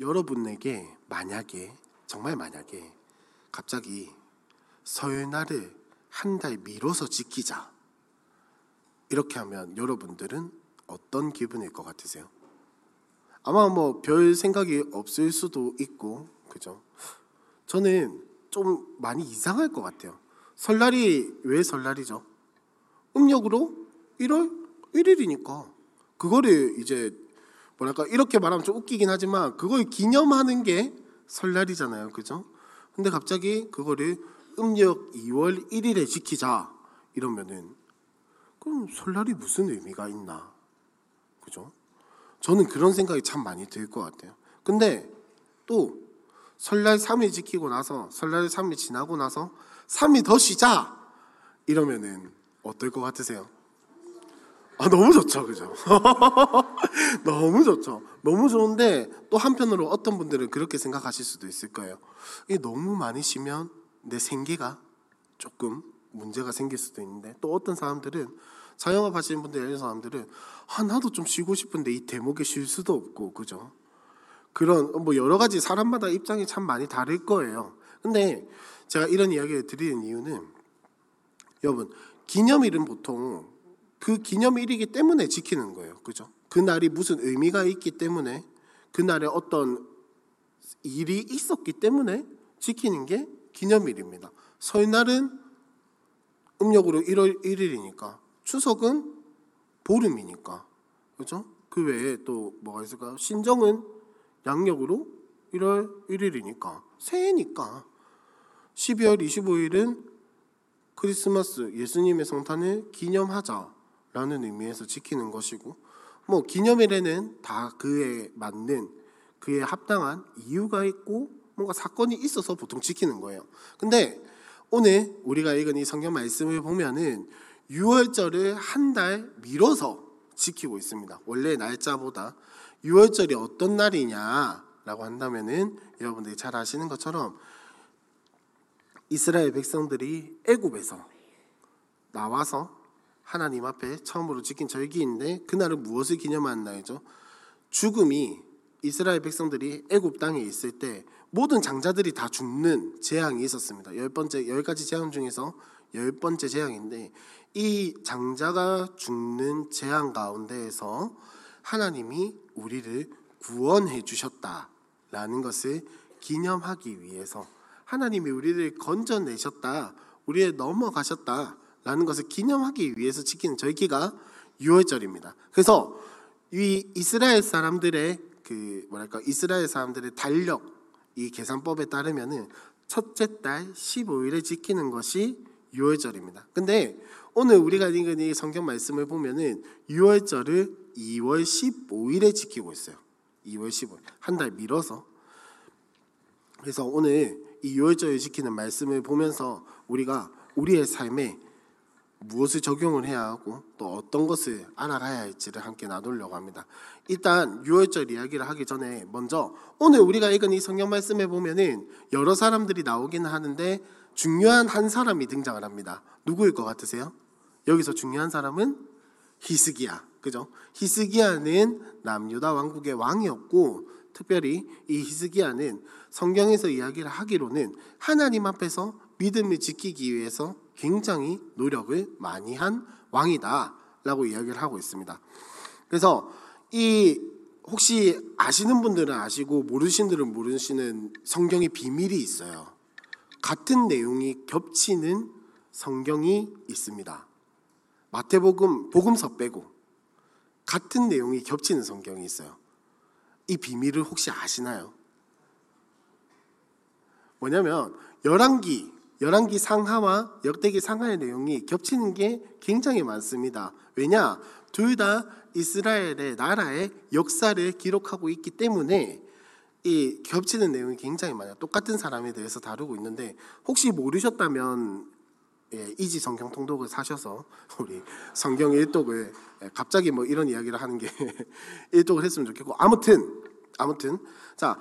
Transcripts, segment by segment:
여러분에게 만약에 정말 만약에 갑자기 설날을 한 달 미뤄서 지키자 이렇게 하면 여러분들은 어떤 기분일 것 같으세요? 아마 뭐 별 생각이 없을 수도 있고 그죠? 저는 좀 많이 이상할 것 같아요. 설날이 왜 설날이죠? 음력으로 1월 1일이니까 그거를 이제 뭐랄까 이렇게 말하면 좀 웃기긴 하지만 그걸 기념하는 게 설날이잖아요. 그죠? 근데 갑자기 그거를 음력 2월 1일에 지키자 이러면은 그럼 설날이 무슨 의미가 있나? 그죠? 저는 그런 생각이 참 많이 들 것 같아요. 근데 또 설날 3일 지키고 나서 설날 3일 지나고 나서 3일 더 쉬자 이러면은 어떨 것 같으세요? 아 너무 좋죠, 그죠? 너무 좋죠. 너무 좋은데 또 한편으로 어떤 분들은 그렇게 생각하실 수도 있을 거예요. 이게 너무 많이 쉬면 내 생계가 조금 문제가 생길 수도 있는데 또 어떤 사람들은 자영업 하시는 분들 이런 사람들은 아 나도 좀 쉬고 싶은데 이 대목에 쉴 수도 없고 그죠? 그런 뭐 여러 가지 사람마다 입장이 참 많이 다를 거예요. 근데 제가 이런 이야기를 드리는 이유는 여러분 기념일은 보통 그 기념일이기 때문에 지키는 거예요. 그죠? 그 날이 무슨 의미가 있기 때문에 그 날에 어떤 일이 있었기 때문에 지키는 게 기념일입니다. 설날은 음력으로 1월 1일이니까 추석은 보름이니까 그죠? 그 외에 또 뭐가 있을까요? 신정은 양력으로 1월 1일이니까 새해니까 12월 25일은 크리스마스 예수님의 성탄을 기념하자 라는 의미에서 지키는 것이고 뭐 기념일에는 다 그에 맞는 그에 합당한 이유가 있고 뭔가 사건이 있어서 보통 지키는 거예요. 근데 오늘 우리가 읽은 이 성경 말씀을 보면은 6월절을 한 달 미뤄서 지키고 있습니다. 원래 날짜보다 6월절이 어떤 날이냐라고 한다면은 여러분들이 잘 아시는 것처럼 이스라엘 백성들이 애굽에서 나와서 하나님 앞에 처음으로 지킨 절기인데 그날은 무엇을 기념하는 날이죠? 죽음이 이스라엘 백성들이 애굽 땅에 있을 때 모든 장자들이 다 죽는 재앙이 있었습니다. 열 번째 열 가지 재앙 중에서 열 번째 재앙인데 이 장자가 죽는 재앙 가운데에서 하나님이 우리를 구원해 주셨다라는 것을 기념하기 위해서 하나님이 우리를 건져내셨다, 우리를 넘어가셨다 라는 것을 기념하기 위해서 지키는 절기가 6월절입니다. 그래서 이 이스라엘 사람들의 그 뭐랄까 이스라엘 사람들의 달력 이 계산법에 따르면은 첫째 달 15일에 지키는 것이 6월절입니다. 근데 오늘 우리가 읽은 이 성경 말씀을 보면은 6월절을 2월 15일에 지키고 있어요. 2월 15일 한 달 미뤄서 그래서 오늘 이 6월절을 지키는 말씀을 보면서 우리가 우리의 삶에 무엇을 적용을 해야 하고 또 어떤 것을 알아가야 할지를 함께 나누려고 합니다. 일단 6월절 이야기를 하기 전에 먼저 오늘 우리가 읽은 이 성경 말씀에 보면은 여러 사람들이 나오긴 하는데 중요한 한 사람이 등장을 합니다. 누구일 것 같으세요? 여기서 중요한 사람은 히스기야. 그죠? 히스기야는 남유다 왕국의 왕이었고 특별히 이 히스기야는 성경에서 이야기를 하기로는 하나님 앞에서 믿음을 지키기 위해서 굉장히 노력을 많이 한 왕이다라고 이야기를 하고 있습니다. 그래서 이 혹시 아시는 분들은 아시고 모르신 분들은 모르시는 성경의 비밀이 있어요. 같은 내용이 겹치는 성경이 있습니다. 마태복음 복음서 빼고 같은 내용이 겹치는 성경이 있어요. 이 비밀을 혹시 아시나요? 뭐냐면 열왕기 열왕기 상하와 역대기 상하의 내용이 겹치는 게 굉장히 많습니다. 왜냐? 둘 다 이스라엘의 나라의 역사를 기록하고 있기 때문에 이 겹치는 내용이 굉장히 많아요. 똑같은 사람에 대해서 다루고 있는데 혹시 모르셨다면 예, 이지 성경 통독을 사셔서 우리 성경 일독을 예, 갑자기 뭐 이런 이야기를 하는 게 일독을 했으면 좋겠고 아무튼 아무튼 자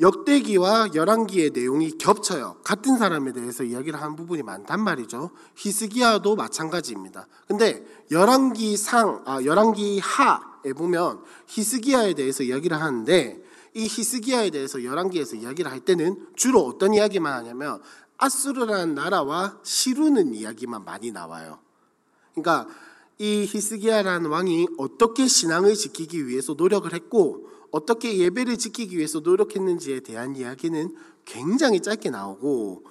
역대기와 열왕기의 내용이 겹쳐요. 같은 사람에 대해서 이야기를 하는 부분이 많단 말이죠. 히스기야도 마찬가지입니다. 근데 열왕기 상, 아, 열왕기 하에 보면 히스기야에 대해서 이야기를 하는데 이 히스기야에 대해서 열왕기에서 이야기를 할 때는 주로 어떤 이야기만 하냐면 아수르라는 나라와 시루는 이야기만 많이 나와요. 그러니까 이 히스기야라는 왕이 어떻게 신앙을 지키기 위해서 노력을 했고 어떻게 예배를 지키기 위해서 노력했는지에 대한 이야기는 굉장히 짧게 나오고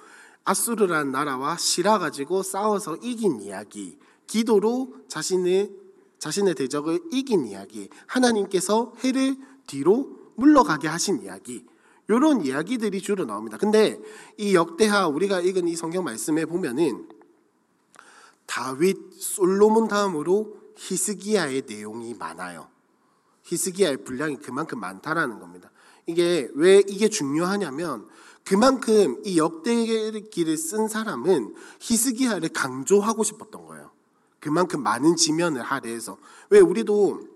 아수르라는 나라와 시라 가지고 싸워서 이긴 이야기, 기도로 자신의 자신의 대적을 이긴 이야기, 하나님께서 해를 뒤로 물러가게 하신 이야기, 이런 이야기들이 주로 나옵니다. 근데 이 역대하 우리가 읽은 이 성경 말씀에 보면은 다윗, 솔로몬 다음으로 히스기야의 내용이 많아요. 히스기야의 분량이 그만큼 많다라는 겁니다. 이게 왜 이게 중요하냐면 그만큼 이 역대기를 쓴 사람은 히스기야를 강조하고 싶었던 거예요. 그만큼 많은 지면을 할애해서 왜 우리도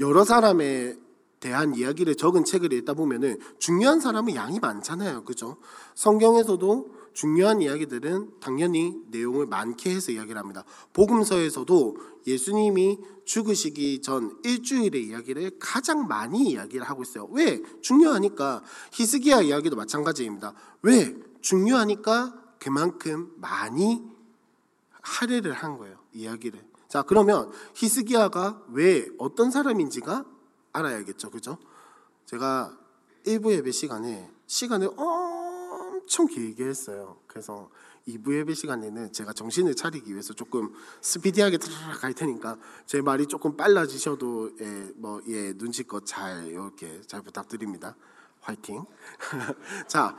여러 사람의 대한 이야기를 적은 책을 읽다 보면은 중요한 사람은 양이 많잖아요. 그죠? 성경에서도 중요한 이야기들은 당연히 내용을 많게 해서 이야기를 합니다. 복음서에서도 예수님이 죽으시기 전 일주일의 이야기를 가장 많이 이야기를 하고 있어요. 왜? 중요하니까. 히스기야 이야기도 마찬가지입니다. 왜? 중요하니까 그만큼 많이 할애를 한 거예요. 이야기를. 자, 그러면 히스기야가 왜 어떤 사람인지가 알아야겠죠. 그죠? 제가 일부 예배 시간에 시간을 엄청 길게 했어요. 그래서 2부 예배 시간에는 제가 정신을 차리기 위해서 조금 스피디하게 들어갈 갈 테니까 제 말이 조금 빨라지셔도 예, 뭐 예, 눈치껏 잘 이렇게 잘 부탁드립니다. 화이팅. 자,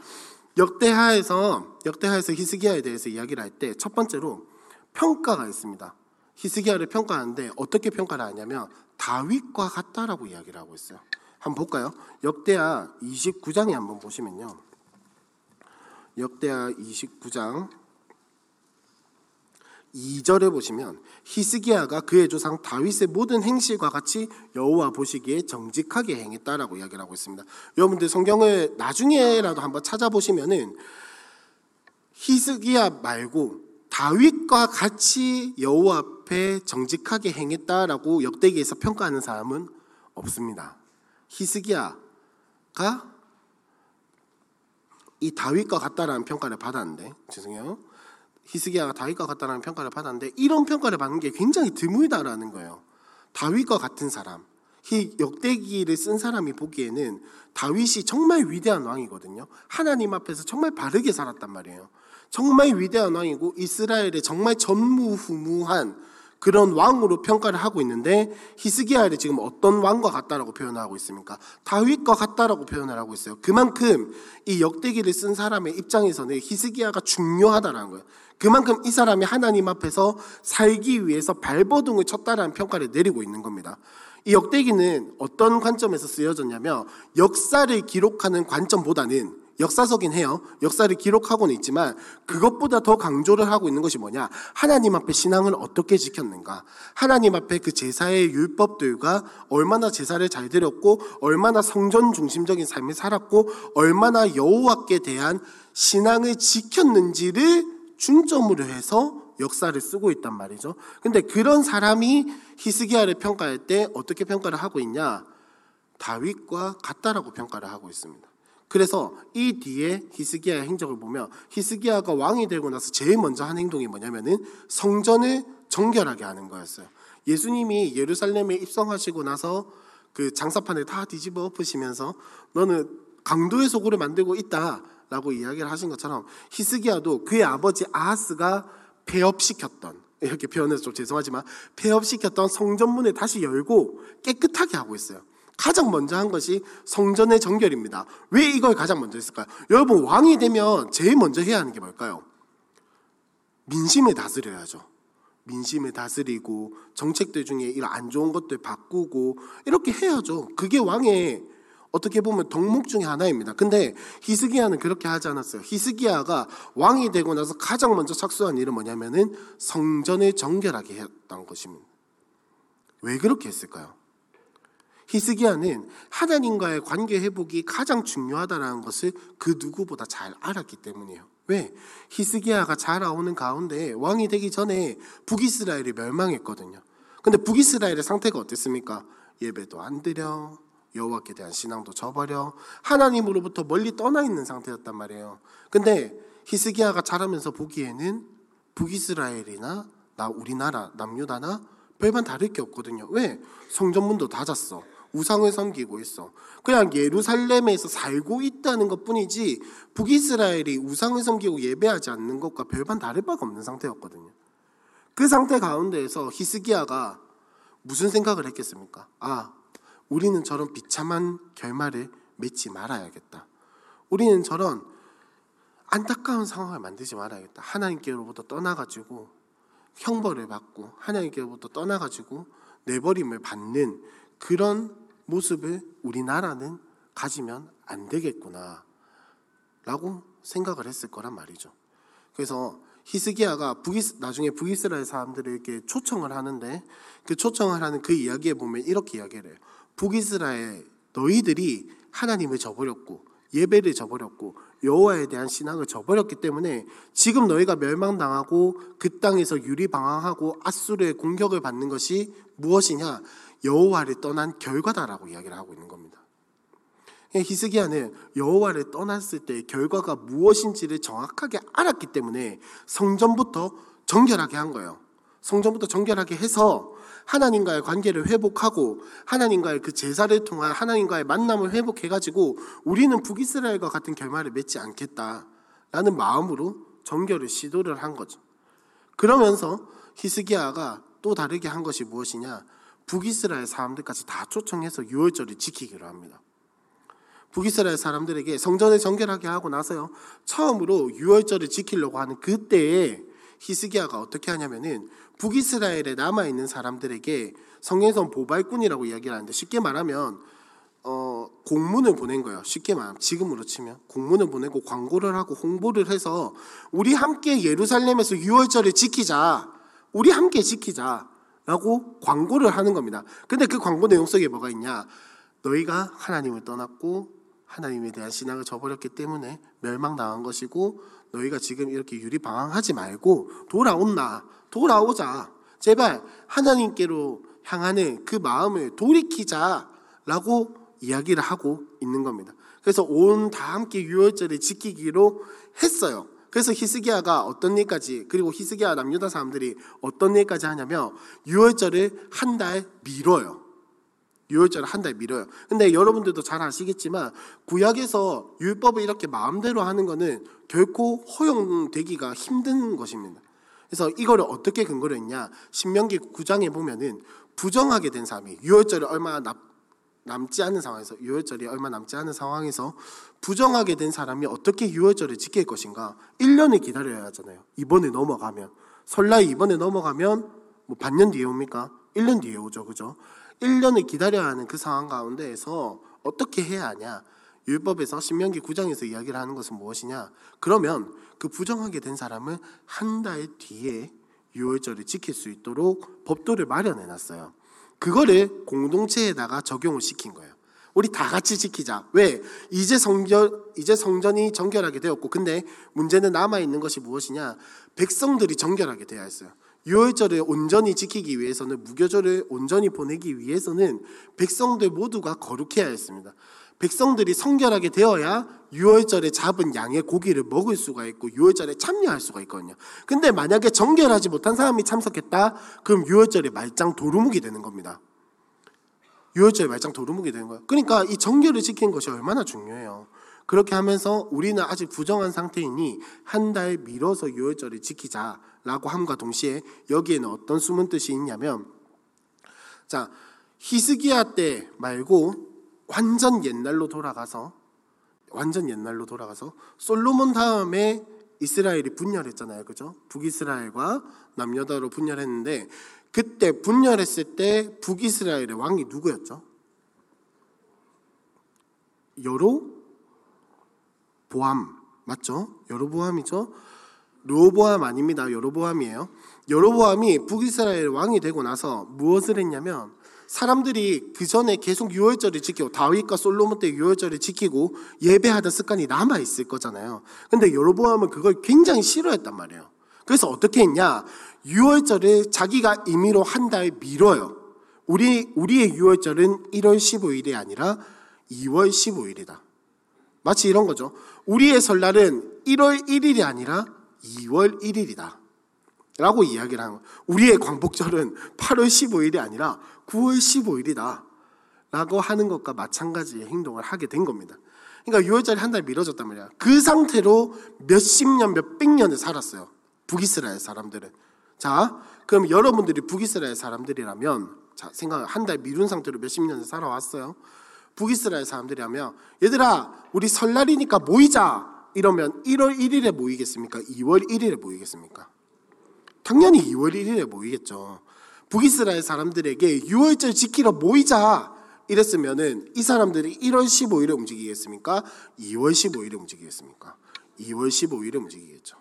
역대하에서 역대하에서 히스기야에 대해서 이야기를 할 때 첫 번째로 평가가 있습니다. 히스기야를 평가하는데 어떻게 평가를 하냐면 다윗과 같다라고 이야기를 하고 있어요. 한번 볼까요? 역대하 29장에 한번 보시면요. 역대하 29장 2절에 보시면 히스기야가 그의 조상 다윗의 모든 행실과 같이 여호와 보시기에 정직하게 행했다라고 이야기를 하고 있습니다. 여러분들 성경을 나중에라도 한번 찾아보시면은 히스기야 말고 다윗과 같이 여호와 앞에 정직하게 행했다라고 역대기에서 평가하는 사람은 없습니다. 히스기야가 이 다윗과 같다라는 평가를 받았는데 죄송해요. 히스기야가 다윗과 같다라는 평가를 받았는데 이런 평가를 받는 게 굉장히 드물다라는 거예요. 다윗과 같은 사람, 이 역대기를 쓴 사람이 보기에는 다윗이 정말 위대한 왕이거든요. 하나님 앞에서 정말 바르게 살았단 말이에요. 정말 위대한 왕이고 이스라엘의 정말 전무후무한 그런 왕으로 평가를 하고 있는데 히스기야를 지금 어떤 왕과 같다라고 표현하고 있습니까? 다윗과 같다라고 표현을 하고 있어요. 그만큼 이 역대기를 쓴 사람의 입장에서는 히스기야가 중요하다라는 거예요. 그만큼 이 사람이 하나님 앞에서 살기 위해서 발버둥을 쳤다라는 평가를 내리고 있는 겁니다. 이 역대기는 어떤 관점에서 쓰여졌냐면 역사를 기록하는 관점보다는 역사서긴 해요. 역사를 기록하고는 있지만 그것보다 더 강조를 하고 있는 것이 뭐냐? 하나님 앞에 신앙을 어떻게 지켰는가? 하나님 앞에 그 제사의 율법들과 얼마나 제사를 잘 드렸고 얼마나 성전 중심적인 삶을 살았고 얼마나 여호와께 대한 신앙을 지켰는지를 중점으로 해서 역사를 쓰고 있단 말이죠. 근데 그런 사람이 히스기야를 평가할 때 어떻게 평가를 하고 있냐? 다윗과 같다라고 평가를 하고 있습니다. 그래서 이 뒤에 히스기야의 행적을 보면 히스기야가 왕이 되고 나서 제일 먼저 한 행동이 뭐냐면은 성전을 정결하게 하는 거였어요. 예수님이 예루살렘에 입성하시고 나서 그 장사판을 다 뒤집어 엎으시면서 너는 강도의 소굴을 만들고 있다라고 이야기를 하신 것처럼 히스기야도 그의 아버지 아하스가 폐업시켰던 이렇게 표현해서 좀 죄송하지만 폐업시켰던 성전문을 다시 열고 깨끗하게 하고 있어요. 가장 먼저 한 것이 성전의 정결입니다. 왜 이걸 가장 먼저 했을까요? 여러분 왕이 되면 제일 먼저 해야 하는 게 뭘까요? 민심을 다스려야죠. 민심을 다스리고 정책들 중에 이런 안 좋은 것들 바꾸고 이렇게 해야죠. 그게 왕의 어떻게 보면 덕목 중에 하나입니다. 근데 히스기야는 그렇게 하지 않았어요. 히스기야가 왕이 되고 나서 가장 먼저 착수한 일은 뭐냐면은 성전을 정결하게 했던 것입니다. 왜 그렇게 했을까요? 히스기야는 하나님과의 관계 회복이 가장 중요하다는 것을 그 누구보다 잘 알았기 때문이에요. 왜? 히스기야가 자라오는 가운데 왕이 되기 전에 북이스라엘이 멸망했거든요. 근데 북이스라엘의 상태가 어땠습니까? 예배도 안 드려, 여호와께 대한 신앙도 저버려 하나님으로부터 멀리 떠나 있는 상태였단 말이에요. 근데 히스기야가 자라면서 보기에는 북이스라엘이나 나 우리나라 남유다나 별반 다를 게 없거든요. 왜? 성전문도 닫았어. 우상을 섬기고 있어. 그냥 예루살렘에서 살고 있다는 것 뿐이지 북이스라엘이 우상을 섬기고 예배하지 않는 것과 별반 다를 바가 없는 상태였거든요. 그 상태 가운데에서 히스기야가 무슨 생각을 했겠습니까? 아, 우리는 저런 비참한 결말을 맺지 말아야겠다. 우리는 저런 안타까운 상황을 만들지 말아야겠다. 하나님께로부터 떠나가지고 형벌을 받고 하나님께로부터 떠나가지고 내버림을 받는 그런 모습을 우리나라는 가지면 안 되겠구나 라고 생각을 했을 거란 말이죠. 그래서 히스기야가 북이스, 나중에 북이스라엘 사람들에게 초청을 하는데 그 초청을 하는 그 이야기에 보면 이렇게 이야기를 해요. 북이스라엘 너희들이 하나님을 저버렸고 예배를 저버렸고 여호와에 대한 신앙을 저버렸기 때문에 지금 너희가 멸망당하고 그 땅에서 유리방황하고 아수르의 공격을 받는 것이 무엇이냐? 여호와를 떠난 결과다라고 이야기를 하고 있는 겁니다. 히스기야는 여호와를 떠났을 때 결과가 무엇인지를 정확하게 알았기 때문에 성전부터 정결하게 한 거예요. 성전부터 정결하게 해서 하나님과의 관계를 회복하고 하나님과의 그 제사를 통한 하나님과의 만남을 회복해가지고 우리는 북이스라엘과 같은 결말을 맺지 않겠다라는 마음으로 정결을 시도를 한 거죠. 그러면서 히스기야가 또 다르게 한 것이 무엇이냐? 북이스라엘 사람들까지 다 초청해서 유월절을 지키기로 합니다. 북이스라엘 사람들에게 성전을 정결하게 하고 나서요 처음으로 유월절을 지키려고 하는 그때에 히스기야가 어떻게 하냐면은 북이스라엘에 남아 있는 사람들에게 성경에서 보발꾼이라고 이야기를 하는데 쉽게 말하면 어, 공문을 보낸 거예요. 쉽게 말하면 지금으로 치면 공문을 보내고 광고를 하고 홍보를 해서 우리 함께 예루살렘에서 유월절을 지키자. 우리 함께 지키자라고 광고를 하는 겁니다. 근데 그 광고 내용 속에 뭐가 있냐? 너희가 하나님을 떠났고 하나님에 대한 신앙을 저버렸기 때문에 멸망당한 것이고 너희가 지금 이렇게 유리방황하지 말고 돌아온나 돌아오자 제발 하나님께로 향하는 그 마음을 돌이키자라고 이야기를 하고 있는 겁니다. 그래서 온 다 함께 유월절을 지키기로 했어요. 그래서 히스기야가 어떤 일까지 그리고 히스기야 남유다 사람들이 어떤 일까지 하냐면 유월절을 한 달 미뤄요. 유월절을 한 달 미뤄요. 근데 여러분들도 잘 아시겠지만 구약에서 율법을 이렇게 마음대로 하는 것은 결코 허용되기가 힘든 것입니다. 그래서 이거를 어떻게 근거로 했냐? 신명기 9장에 보면은 부정하게 된 사람이 유월절이 얼마 남, 남지 않은 상황에서 유월절이 얼마 남지 않은 상황에서 부정하게 된 사람이 어떻게 유월절을 지킬 것인가? 1년을 기다려야 하잖아요. 이번에 넘어가면 설날 이번에 넘어가면 뭐 반년 뒤에 옵니까? 1년 뒤에 오죠. 그죠? 1년을 기다려야 하는 그 상황 가운데에서 어떻게 해야 하냐? 율법에서 신명기 9장에서 이야기를 하는 것은 무엇이냐? 그러면 그 부정하게 된 사람은 한 달 뒤에 유월절을 지킬 수 있도록 법도를 마련해 놨어요. 그거를 공동체에다가 적용을 시킨 거예요. 우리 다 같이 지키자. 왜? 이제 성전 이제 성전이 정결하게 되었고 근데 문제는 남아 있는 것이 무엇이냐? 백성들이 정결하게 되어야 했어요. 유월절을 온전히 지키기 위해서는 무교절을 온전히 보내기 위해서는 백성들 모두가 거룩해야 했습니다. 백성들이 성결하게 되어야 유월절에 잡은 양의 고기를 먹을 수가 있고 유월절에 참여할 수가 있거든요. 근데 만약에 정결하지 못한 사람이 참석했다, 그럼 유월절에 말짱 도루묵이 되는 겁니다. 유월절에 말짱 도루묵이 되는 거예요. 그러니까 이 정결을 지키는 것이 얼마나 중요해요. 그렇게 하면서 우리는 아직 부정한 상태이니 한 달 미뤄서 유월절을 지키자라고 함과 동시에 여기에는 어떤 숨은 뜻이 있냐면 자 히스기야 때 말고 완전 옛날로 돌아가서 완전 옛날로 돌아가서 솔로몬 다음에 이스라엘이 분열했잖아요. 그죠? 북이스라엘과 남여다로 분열했는데 그때 분열했을 때 북이스라엘의 왕이 누구였죠? 여로 보암 맞죠? 여로보암이죠. 로보암 아닙니다. 여로보암이에요. 여로보암이 북이스라엘 왕이 되고 나서 무엇을 했냐면 사람들이 그 전에 계속 유월절을 지키고 다윗과 솔로몬 때 유월절을 지키고 예배하던 습관이 남아 있을 거잖아요. 근데 여로보암은 그걸 굉장히 싫어했단 말이에요. 그래서 어떻게 했냐? 유월절을 자기가 임의로 한 달 미뤄요. 우리 우리의 유월절은 1월 15일이 아니라 2월 15일이다. 마치 이런 거죠. 우리의 설날은 1월 1일이 아니라 2월 1일이다. 라고 이야기를 하는 거예요. 우리의 광복절은 8월 15일이 아니라 9월 15일이다. 라고 하는 것과 마찬가지의 행동을 하게 된 겁니다. 그러니까 6월절이 한달 미뤄졌단 말이야. 그 상태로 몇십 년, 몇백 년을 살았어요. 북이스라엘 사람들은. 자, 그럼 여러분들이 북이스라엘 사람들이라면, 자, 생각, 한 달 미룬 상태로 몇십 년을 살아왔어요. 북이스라엘 사람들이라면, 얘들아, 우리 설날이니까 모이자! 이러면 1월 1일에 모이겠습니까? 2월 1일에 모이겠습니까? 당연히 2월 1일에 모이겠죠. 북이스라엘 사람들에게 6월절 지키러 모이자! 이랬으면은 이 사람들이 1월 15일에 움직이겠습니까? 2월 15일에 움직이겠습니까? 2월 15일에 움직이겠죠.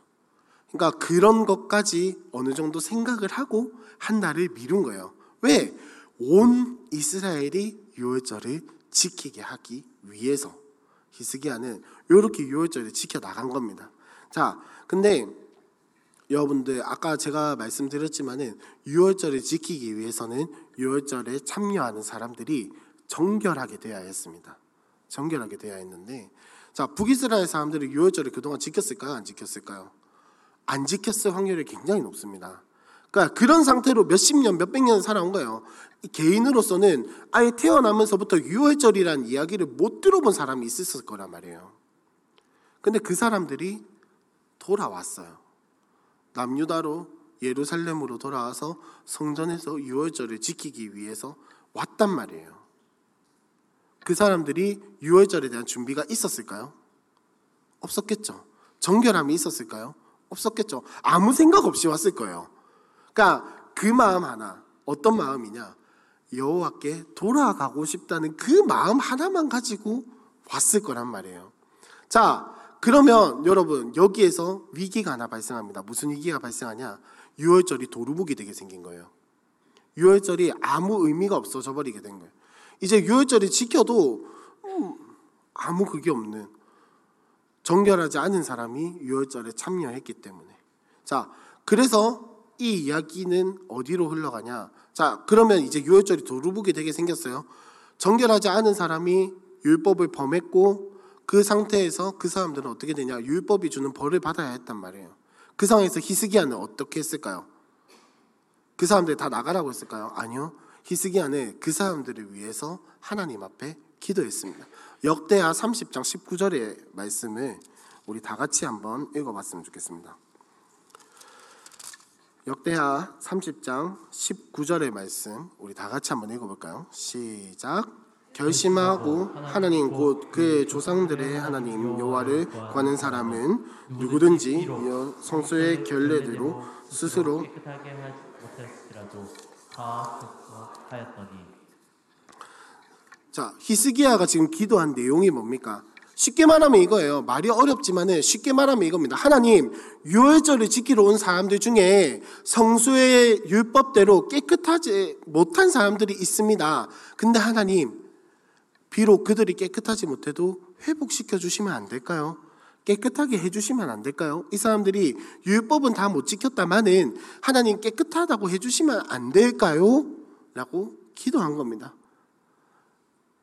그러니까 그런 것까지 어느 정도 생각을 하고 한 달을 미룬 거예요. 왜? 온 이스라엘이 유월절을 지키게 하기 위해서 히스기야는 이렇게 유월절을 지켜 나간 겁니다. 자, 근데 여러분들 아까 제가 말씀드렸지만은 유월절을 지키기 위해서는 유월절에 참여하는 사람들이 정결하게 돼야 했습니다. 정결하게 돼야 했는데 자 북이스라엘 사람들이 유월절을 그동안 지켰을까요? 안 지켰을까요? 안 지켰을 확률이 굉장히 높습니다. 그러니까 그런 상태로 몇십 년, 몇백 년 살아온 거예요. 개인으로서는 아예 태어나면서부터 유월절이라는 이야기를 못 들어본 사람이 있었을 거란 말이에요. 근데 그 사람들이 돌아왔어요. 남유다로 예루살렘으로 돌아와서 성전에서 유월절을 지키기 위해서 왔단 말이에요. 그 사람들이 유월절에 대한 준비가 있었을까요? 없었겠죠. 정결함이 있었을까요? 없었겠죠. 아무 생각 없이 왔을 거예요. 그러니까 그 마음 하나 어떤 마음이냐? 여호와께 돌아가고 싶다는 그 마음 하나만 가지고 왔을 거란 말이에요. 자, 그러면 여러분 여기에서 위기가 하나 발생합니다. 무슨 위기가 발생하냐? 유월절이 도루묵이 되게 생긴 거예요. 유월절이 아무 의미가 없어져 버리게 된 거예요. 이제 유월절을 지켜도 음, 아무 그게 없는 정결하지 않은 사람이 유월절에 참여했기 때문에 자 그래서 이 이야기는 어디로 흘러가냐 자 그러면 이제 유월절이 도루묵이 되게 생겼어요 정결하지 않은 사람이 율법을 범했고 그 상태에서 그 사람들은 어떻게 되냐 율법이 주는 벌을 받아야 했단 말이에요 그 상황에서 히스기야는 어떻게 했을까요 그 사람들 다 나가라고 했을까요 아니요 히스기야는 그 사람들을 위해서 하나님 앞에 기도했습니다. 역대하 30장 19절의 말씀을 우리 다 같이 한번 읽어봤으면 좋겠습니다. 역대하 30장 19절의 말씀 우리 다 같이 한번 읽어볼까요? 시작. 결심하고 하나님 곧 그의 조상들의 하나님 여호와를 구하는 사람은 누구든지 성소의 결례대로 스스로 깨끗하게 하지 못했을지라도 다 하였더니 자, 히스기야가 지금 기도한 내용이 뭡니까? 쉽게 말하면 이거예요. 말이 어렵지만은 쉽게 말하면 이겁니다. 하나님, 유월절을 지키러 온 사람들 중에 성수의 율법대로 깨끗하지 못한 사람들이 있습니다. 근데 하나님, 비록 그들이 깨끗하지 못해도 회복시켜 주시면 안 될까요? 깨끗하게 해주시면 안 될까요? 이 사람들이 율법은 다 못 지켰다마는 하나님 깨끗하다고 해주시면 안 될까요? 라고 기도한 겁니다.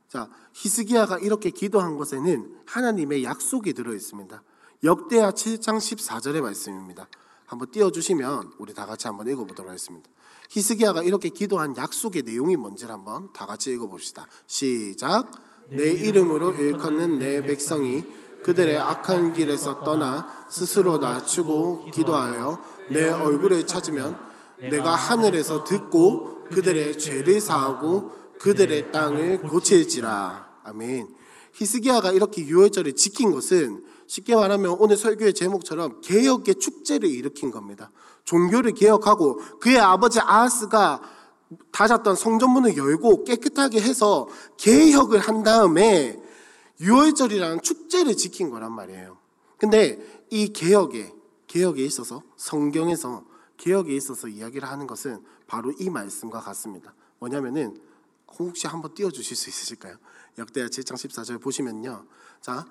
자, 히스기야가 이렇게 기도한 것에는 하나님의 약속이 들어 있습니다. 역대하 7장 14절의 말씀입니다. 한번 띄워 주시면 우리 다 같이 한번 읽어 보도록 하겠습니다. 히스기야가 이렇게 기도한 약속의 내용이 뭔지를 한번 다 같이 읽어 봅시다. 시작. 내 이름으로 일컫는 내 백성이 그들의 악한 길에서 떠나 스스로 낮추고 기도하여 내 얼굴을 찾으면 내가 하늘에서 듣고 그들의 죄를 사하고 그들의 땅을 고칠지라. 아멘. 히스기야가 이렇게 유월절을 지킨 것은 쉽게 말하면 오늘 설교의 제목처럼 개혁의 축제를 일으킨 겁니다. 종교를 개혁하고 그의 아버지 아하스가 닫았던 성전문을 열고 깨끗하게 해서 개혁을 한 다음에 유월절이라는 축제를 지킨 거란 말이에요. 근데 이 개혁에 개혁에 있어서 성경에서 개혁에 있어서 이야기를 하는 것은 바로 이 말씀과 같습니다. 뭐냐면은 혹시 한번 띄워 주실 수 있으실까요? 역대하 7장 14절 보시면요. 자,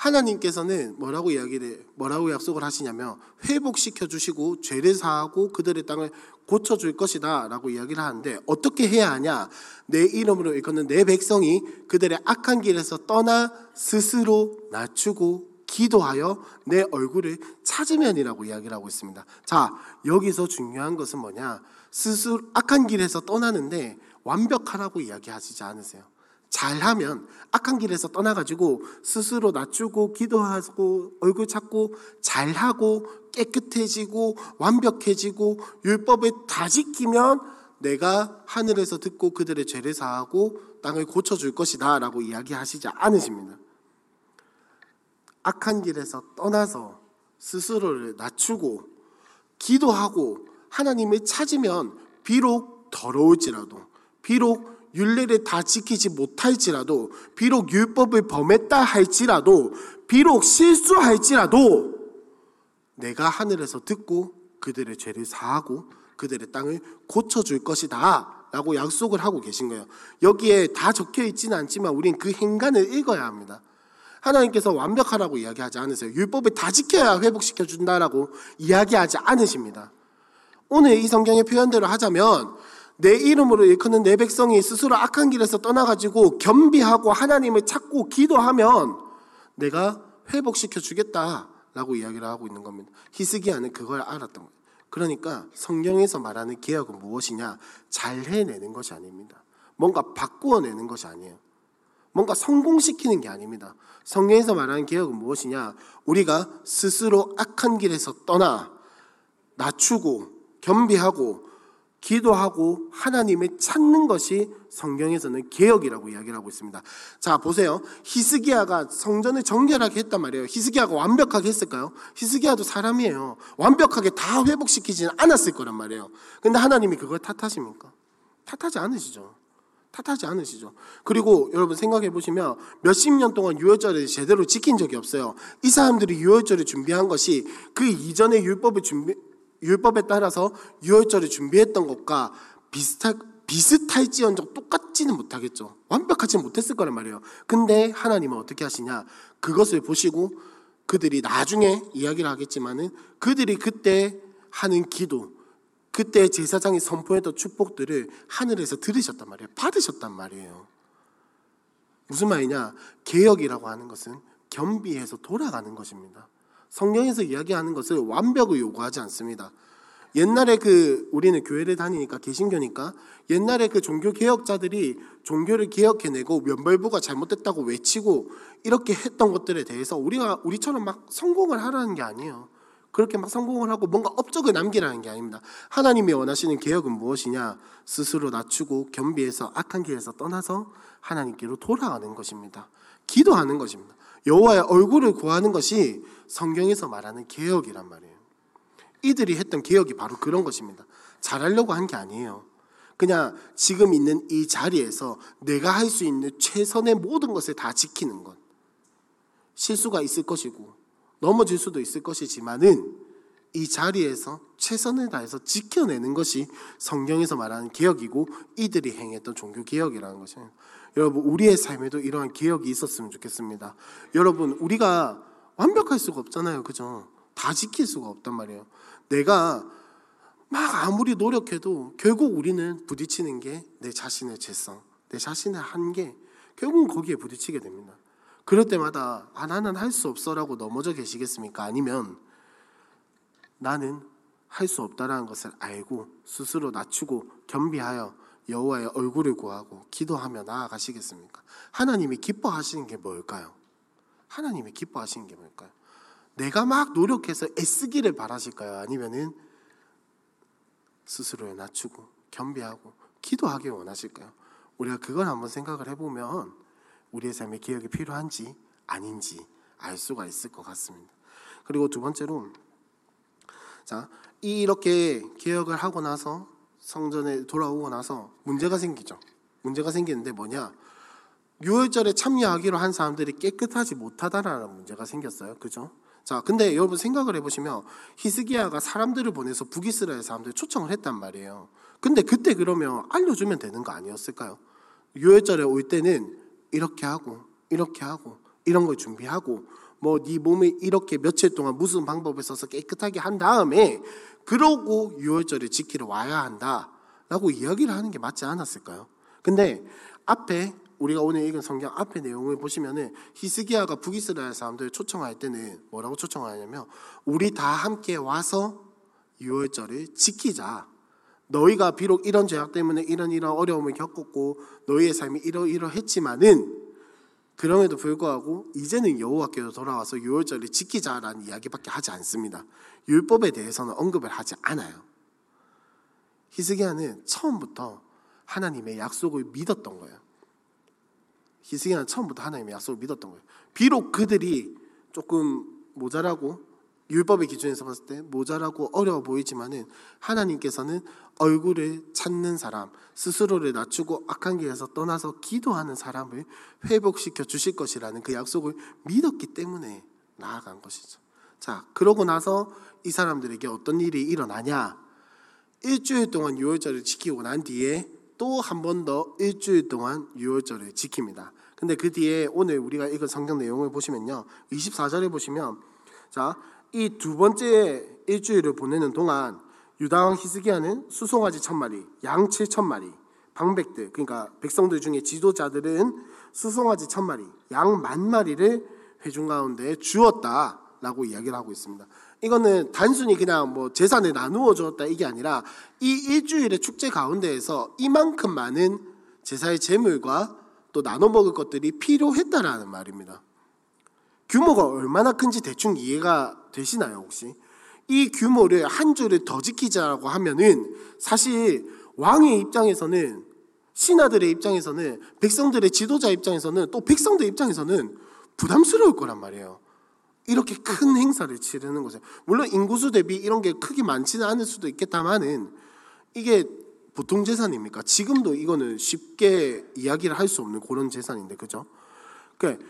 하나님께서는 뭐라고 이야기를 뭐라고 약속을 하시냐면 회복시켜 주시고 죄를 사하고 그들의 땅을 고쳐 줄 것이다라고 이야기를 하는데 어떻게 해야 하냐? 내 이름으로 일컫는 내 백성이 그들의 악한 길에서 떠나 스스로 낮추고 기도하여 내 얼굴을 찾으면이라고 이야기를 하고 있습니다. 자, 여기서 중요한 것은 뭐냐? 스스로 악한 길에서 떠나는데 완벽하라고 이야기하시지 않으세요. 잘하면 악한 길에서 떠나가지고 스스로 낮추고 기도하고 얼굴 찾고 잘하고 깨끗해지고 완벽해지고 율법을 다 지키면 내가 하늘에서 듣고 그들의 죄를 사하고 땅을 고쳐줄 것이다 라고 이야기하시지 않으십니다. 악한 길에서 떠나서 스스로를 낮추고 기도하고 하나님을 찾으면 비록 더러울지라도 비록 율례를 다 지키지 못할지라도 비록 율법을 범했다 할지라도 비록 실수할지라도 내가 하늘에서 듣고 그들의 죄를 사하고 그들의 땅을 고쳐줄 것이다 라고 약속을 하고 계신 거예요. 여기에 다 적혀 있지는 않지만 우린 그 행간을 읽어야 합니다. 하나님께서 완벽하라고 이야기하지 않으세요. 율법을 다 지켜야 회복시켜 준다라고 이야기하지 않으십니다. 오늘 이 성경의 표현대로 하자면 내 이름으로 일컫는 내 백성이 스스로 악한 길에서 떠나가지고 겸비하고 하나님을 찾고 기도하면 내가 회복시켜 주겠다라고 이야기를 하고 있는 겁니다. 히스기야는 그걸 알았던 거예요. 그러니까 성경에서 말하는 개혁은 무엇이냐? 잘 해내는 것이 아닙니다. 뭔가 바꾸어 내는 것이 아니에요. 뭔가 성공시키는 게 아닙니다. 성경에서 말하는 개혁은 무엇이냐? 우리가 스스로 악한 길에서 떠나 낮추고 겸비하고 기도하고 하나님을 찾는 것이 성경에서는 개혁이라고 이야기를 하고 있습니다. 자, 보세요. 히스기야가 성전을 정결하게 했단 말이에요. 히스기야가 완벽하게 했을까요? 히스기야도 사람이에요. 완벽하게 다 회복시키지는 않았을 거란 말이에요. 근데 하나님이 그걸 탓하십니까? 탓하지 않으시죠. 탓하지 않으시죠. 그리고 여러분 생각해 보시면 몇십 년 동안 유월절을 제대로 지킨 적이 없어요. 이 사람들이 유월절을 준비한 것이 그 이전의 율법을 준비 율법에 따라서 유월절을 준비했던 것과 비슷할 비슷할지언정 똑같지는 못하겠죠. 완벽하지는 못했을 거란 말이에요. 근데 하나님은 어떻게 하시냐? 그것을 보시고 그들이 나중에 이야기를 하겠지만은 그들이 그때 하는 기도, 그때 제사장이 선포했던 축복들을 하늘에서 들으셨단 말이에요. 받으셨단 말이에요. 무슨 말이냐? 개혁이라고 하는 것은 겸비해서 돌아가는 것입니다. 성경에서 이야기하는 것을 완벽을 요구하지 않습니다. 옛날에 그 우리는 교회를 다니니까 개신교니까 옛날에 그 종교 개혁자들이 종교를 개혁해내고 면벌부가 잘못됐다고 외치고 이렇게 했던 것들에 대해서 우리가 우리처럼 막 성공을 하라는 게 아니에요. 그렇게 막 성공을 하고 뭔가 업적을 남기라는 게 아닙니다. 하나님이 원하시는 개혁은 무엇이냐? 스스로 낮추고 겸비해서 악한 길에서 떠나서 하나님께로 돌아가는 것입니다. 기도하는 것입니다. 여호와의 얼굴을 구하는 것이 성경에서 말하는 개혁이란 말이에요. 이들이 했던 개혁이 바로 그런 것입니다. 잘하려고 한 게 아니에요. 그냥 지금 있는 이 자리에서 내가 할 수 있는 최선의 모든 것을 다 지키는 것. 실수가 있을 것이고 넘어질 수도 있을 것이지만은 이 자리에서 최선을 다해서 지켜내는 것이 성경에서 말하는 개혁이고 이들이 행했던 종교 개혁이라는 것이에요. 여러분 우리의 삶에도 이러한 개혁이 있었으면 좋겠습니다. 여러분 우리가 완벽할 수가 없잖아요, 그죠? 다 지킬 수가 없단 말이에요. 내가 막 아무리 노력해도 결국 우리는 부딪히는 게 내 자신의 죄성, 내 자신의 한계, 결국은 거기에 부딪히게 됩니다. 그럴 때마다 아 나는 할 수 없어라고 넘어져 계시겠습니까? 아니면 나는 할 수 없다라는 것을 알고 스스로 낮추고 겸비하여 여호와의 얼굴을 구하고 기도하며 나아가시겠습니까? 하나님이 기뻐하시는 게 뭘까요? 하나님이 기뻐하시는 게 뭘까요? 내가 막 노력해서 애쓰기를 바라실까요? 아니면은 스스로에 낮추고 겸비하고 기도하길 원하실까요? 우리가 그걸 한번 생각을 해보면 우리의 삶에 기억이 필요한지 아닌지 알 수가 있을 것 같습니다. 그리고 두 번째로 자 이렇게 개혁을 하고 나서 성전에 돌아오고 나서 문제가 생기죠. 문제가 생기는데 뭐냐? 유월절에 참여하기로 한 사람들이 깨끗하지 못하다라는 문제가 생겼어요. 그죠? 자, 근데 여러분 생각을 해보시면 히스기야가 사람들을 보내서 북이스라엘 사람들 초청을 했단 말이에요. 근데 그때 그러면 알려주면 되는 거 아니었을까요? 유월절에 올 때는 이렇게 하고 이렇게 하고 이런 걸 준비하고 뭐 네 몸에 이렇게 며칠 동안 무슨 방법을 써서 깨끗하게 한 다음에 그러고 유월절을 지키러 와야 한다라고 이야기를 하는 게 맞지 않았을까요? 근데 앞에 우리가 오늘 읽은 성경 앞에 내용을 보시면은 히스기야가 북이스라엘 사람들을 초청할 때는 뭐라고 초청하냐면 우리 다 함께 와서 유월절을 지키자. 너희가 비록 이런 죄악 때문에 이런 이런 어려움을 겪었고 너희의 삶이 이러이러했지만은 그럼에도 불구하고 이제는 여호와께로 돌아와서 유월절을 지키자라는 이야기밖에 하지 않습니다. 율법에 대해서는 언급을 하지 않아요. 히스기야는 처음부터 하나님의 약속을 믿었던 거예요. 히스기야는 처음부터 하나님의 약속을 믿었던 거예요. 비록 그들이 조금 모자라고 율법의 기준에서 봤을 때 모자라고 어려워 보이지만은 하나님께서는 얼굴을 찾는 사람, 스스로를 낮추고 악한 길에서 떠나서 기도하는 사람을 회복시켜 주실 것이라는 그 약속을 믿었기 때문에 나아간 것이죠. 자, 그러고 나서 이 사람들에게 어떤 일이 일어나냐? 일주일 동안 유월절을 지키고 난 뒤에 또 한 번 더 일주일 동안 유월절을 지킵니다. 근데 그 뒤에 오늘 우리가 읽은 성경 내용을 보시면요. 24절에 보시면 자, 이 두 번째 일주일을 보내는 동안 유다 왕 히스기야는 수송아지 천 마리, 양 칠 천 마리, 방백들 그러니까 백성들 중에 지도자들은 수송아지 천 마리, 양 만 마리를 회중 가운데 주었다라고 이야기를 하고 있습니다. 이거는 단순히 그냥 뭐 재산을 나누어 주었다 이게 아니라 이 일주일의 축제 가운데에서 이만큼 많은 제사의 제물과 또 나눠 먹을 것들이 필요했다라는 말입니다. 규모가 얼마나 큰지 대충 이해가 되시나요, 혹시? 이 규모를 한 주를 더 지키자라고 하면은 사실 왕의 입장에서는 신하들의 입장에서는 백성들의 지도자 입장에서는 또 백성들 입장에서는 부담스러울 거란 말이에요. 이렇게 큰 행사를 치르는 것에 물론 인구수 대비 이런 게 크게 많지는 않을 수도 있겠다만은 이게 보통 재산입니까? 지금도 이거는 쉽게 이야기를 할 수 없는 그런 재산인데 그죠? 그러니까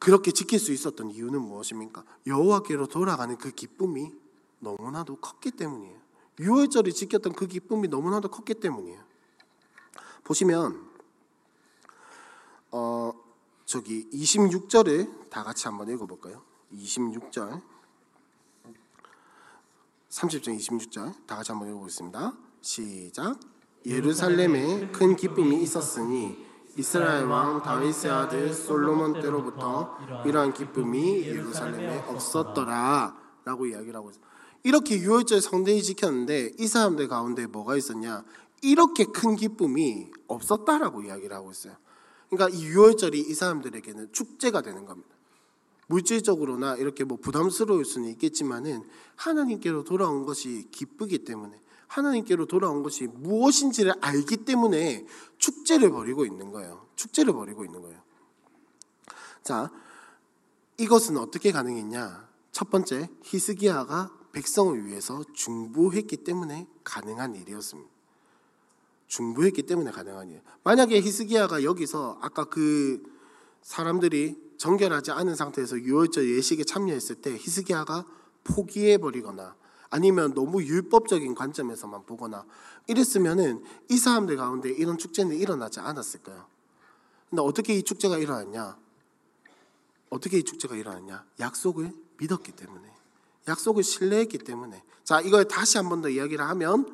그렇게 지킬 수 있었던 이유는 무엇입니까? 여호와께로 돌아가는 그 기쁨이 너무나도 컸기 때문이에요. 유월절을 지켰던 그 기쁨이 너무나도 컸기 때문이에요. 보시면 어 저기 26절을 다 같이 한번 읽어 볼까요? 26절 30절 26절 다 같이 한번 읽어 보겠습니다. 시작 예루살렘에 큰 기쁨이 있었으니 이스라엘 왕 다윗의 아들 솔로몬 때로부터 이러한 기쁨이 예루살렘에 없었더라라고 이야기를 하고 있어요. 이렇게 유월절 성대히 지켰는데 이 사람들 가운데 뭐가 있었냐? 이렇게 큰 기쁨이 없었다라고 이야기를 하고 있어요. 그러니까 이 유월절이 이 사람들에게는 축제가 되는 겁니다. 물질적으로나 이렇게 뭐 부담스러울 수는 있겠지만은 하나님께로 돌아온 것이 기쁘기 때문에 하나님께로 돌아온 것이 무엇인지를 알기 때문에 축제를 벌이고 있는 거예요. 축제를 벌이고 있는 거예요. 자, 이것은 어떻게 가능했냐? 첫 번째, 히스기야가 백성을 위해서 중보했기 때문에 가능한 일이었습니다. 중보했기 때문에 가능한 일. 만약에 히스기야가 여기서 아까 그 사람들이 정결하지 않은 상태에서 유월절 예식에 참여했을 때 히스기야가 포기해 버리거나 아니면 너무 율법적인 관점에서만 보거나 이랬으면은 이 사람들 가운데 이런 축제는 일어나지 않았을까요? 근데 어떻게 이 축제가 일어났냐? 어떻게 이 축제가 일어났냐? 약속을 믿었기 때문에 약속을 신뢰했기 때문에 자 이걸 다시 한 번 더 이야기를 하면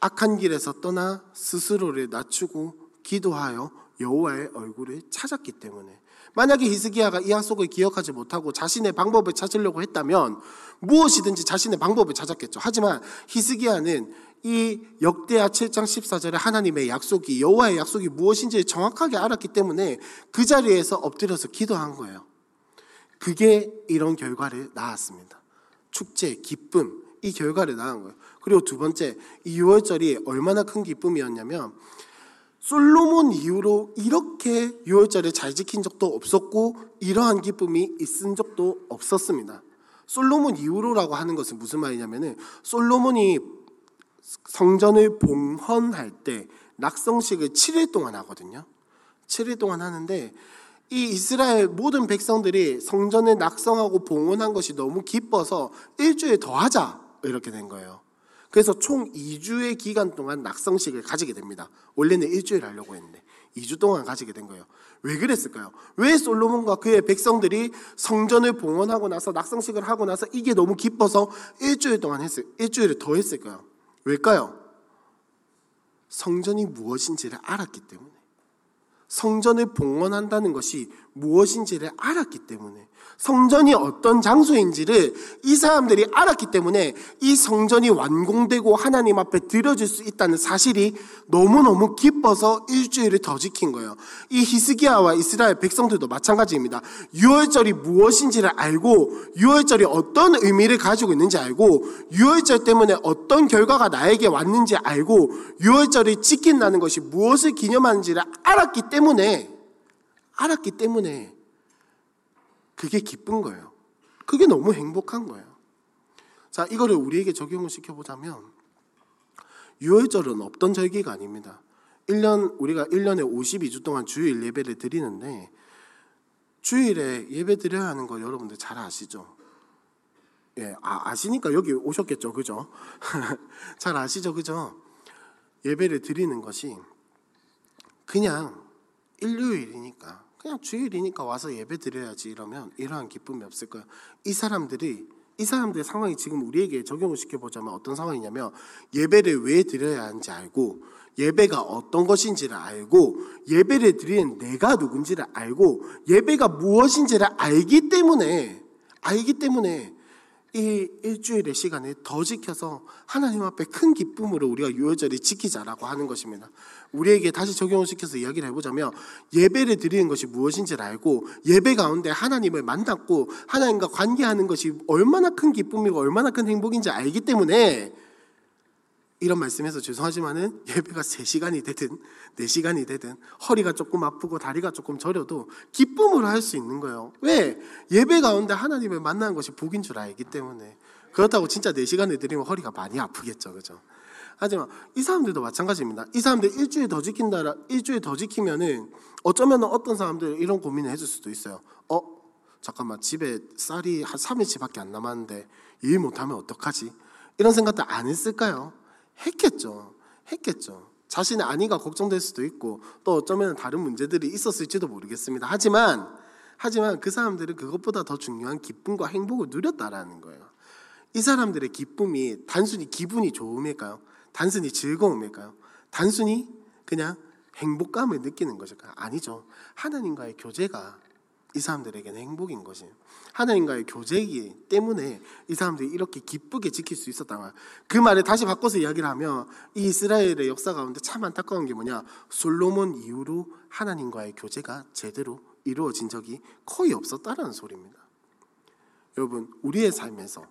악한 길에서 떠나 스스로를 낮추고 기도하여 여호와의 얼굴을 찾았기 때문에 만약에 히스기야가 이 약속을 기억하지 못하고 자신의 방법을 찾으려고 했다면 무엇이든지 자신의 방법을 찾았겠죠. 하지만 히스기야는 이 역대하 7장 14절에 하나님의 약속이 여호와의 약속이 무엇인지 정확하게 알았기 때문에 그 자리에서 엎드려서 기도한 거예요. 그게 이런 결과를 낳았습니다. 축제, 기쁨 이 결과를 낳은 거예요. 그리고 두 번째 이 유월절이 얼마나 큰 기쁨이었냐면 솔로몬 이후로 이렇게 유월절을 잘 지킨 적도 없었고 이러한 기쁨이 있은 적도 없었습니다. 솔로몬 이후로라고 하는 것은 무슨 말이냐면은 솔로몬이 성전을 봉헌할 때 낙성식을 7일 동안 하거든요. 7일 동안 하는데 이 이스라엘 모든 백성들이 성전을 낙성하고 봉헌한 것이 너무 기뻐서 일주일 더 하자 이렇게 된 거예요. 그래서 총 2주의 기간 동안 낙성식을 가지게 됩니다. 원래는 일주일 하려고 했는데 2주 동안 가지게 된 거예요. 왜 그랬을까요? 왜 솔로몬과 그의 백성들이 성전을 봉헌하고 나서 낙성식을 하고 나서 이게 너무 기뻐서 일주일 동안 했어요. 일주일을 더 했을까요? 왜일까요? 성전이 무엇인지를 알았기 때문에. 성전을 봉헌한다는 것이 무엇인지를 알았기 때문에 성전이 어떤 장소인지를 이 사람들이 알았기 때문에 이 성전이 완공되고 하나님 앞에 드려질 수 있다는 사실이 너무너무 기뻐서 일주일을 더 지킨 거예요. 이 히스기야와 이스라엘 백성들도 마찬가지입니다. 유월절이 무엇인지를 알고 유월절이 어떤 의미를 가지고 있는지 알고 유월절 때문에 어떤 결과가 나에게 왔는지 알고 유월절을 지킨다는 것이 무엇을 기념하는지를 알았기 때문에 알았기 때문에 그게 기쁜 거예요. 그게 너무 행복한 거예요. 자, 이거를 우리에게 적용을 시켜보자면, 유월절은 없던 절기가 아닙니다. 1년, 우리가 1년에 52주 동안 주일 예배를 드리는데, 주일에 예배 드려야 하는 거 여러분들 잘 아시죠? 예, 아, 아시니까 여기 오셨겠죠, 그죠? 잘 아시죠, 그죠? 예배를 드리는 것이 그냥 일요일이니까 그냥 주일이니까 와서 예배 드려야지 이러면 이러한 기쁨이 없을 거예요. 이 사람들이 이 사람들의 상황이 지금 우리에게 적용을 시켜보자면 어떤 상황이냐면 예배를 왜 드려야 하는지 알고 예배가 어떤 것인지를 알고 예배를 드리는 내가 누군지를 알고 예배가 무엇인지를 알기 때문에 알기 때문에 이 일주일의 시간을 더 지켜서 하나님 앞에 큰 기쁨으로 우리가 유월절을 지키자라고 하는 것입니다. 우리에게 다시 적용을 시켜서 이야기를 해보자면 예배를 드리는 것이 무엇인지를 알고 예배 가운데 하나님을 만났고 하나님과 관계하는 것이 얼마나 큰 기쁨이고 얼마나 큰 행복인지 알기 때문에 이런 말씀해서 죄송하지만은 예배가 3시간이 되든 4시간이 되든 허리가 조금 아프고 다리가 조금 저려도 기쁨으로 할 수 있는 거예요. 왜? 예배 가운데 하나님을 만나는 것이 복인 줄 알기 때문에. 그렇다고 진짜 4시간을 드리면 허리가 많이 아프겠죠. 그죠? 하지만 이 사람들도 마찬가지입니다. 이 사람들 일주일 더 지킨다, 일주일 더 지키면은 어쩌면 어떤 사람들 이런 고민을 해줄 수도 있어요. 어? 잠깐만, 집에 쌀이 한 3일치밖에 안 남았는데 일 못하면 어떡하지? 이런 생각도 안 했을까요? 했겠죠. 했겠죠. 자신의 안위가 걱정될 수도 있고 또 어쩌면 다른 문제들이 있었을지도 모르겠습니다. 하지만 하지만 그 사람들은 그것보다 더 중요한 기쁨과 행복을 누렸다라는 거예요. 이 사람들의 기쁨이 단순히 기분이 좋음일까요? 단순히 즐거움일까요? 단순히 그냥 행복감을 느끼는 것일까요? 아니죠. 하나님과의 교제가 이 사람들에게는 행복인 것이 하나님과의 교제이기 때문에 이 사람들이 이렇게 기쁘게 지킬 수 있었다 말. 그 말을 다시 바꿔서 이야기를 하면 이 이스라엘의 역사 가운데 참 안타까운 게 뭐냐? 솔로몬 이후로 하나님과의 교제가 제대로 이루어진 적이 거의 없었다라는 소리입니다. 여러분, 우리의 삶에서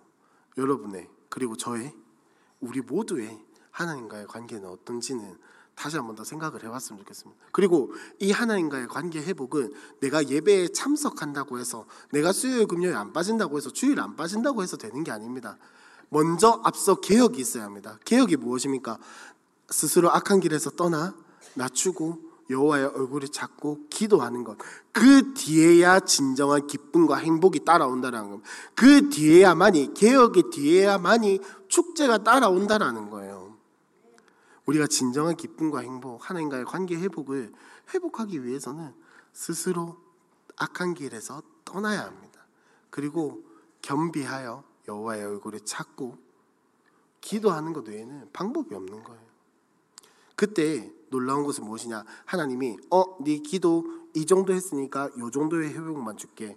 여러분의 그리고 저의 우리 모두의 하나님과의 관계는 어떤지는 다시 한번 더 생각을 해봤으면 좋겠습니다. 그리고 이 하나님과의 관계 회복은 내가 예배에 참석한다고 해서 내가 수요일 금요일 안 빠진다고 해서 주일 안 빠진다고 해서 되는 게 아닙니다. 먼저 앞서 개혁이 있어야 합니다. 개혁이 무엇입니까? 스스로 악한 길에서 떠나 낮추고 여호와의 얼굴을 찾고 기도하는 것. 그 뒤에야 진정한 기쁨과 행복이 따라온다는 것. 그 뒤에야만이 개혁의 뒤에야만이 축제가 따라온다라는 거예요. 우리가 진정한 기쁨과 행복, 하나님과의 관계 회복을 회복하기 위해서는 스스로 악한 길에서 떠나야 합니다. 그리고 겸비하여 여호와의 얼굴을 찾고 기도하는 것 외에는 방법이 없는 거예요. 그때 놀라운 것은 무엇이냐? 하나님이 어, 네 기도 이 정도 했으니까 요 정도의 회복만 줄게.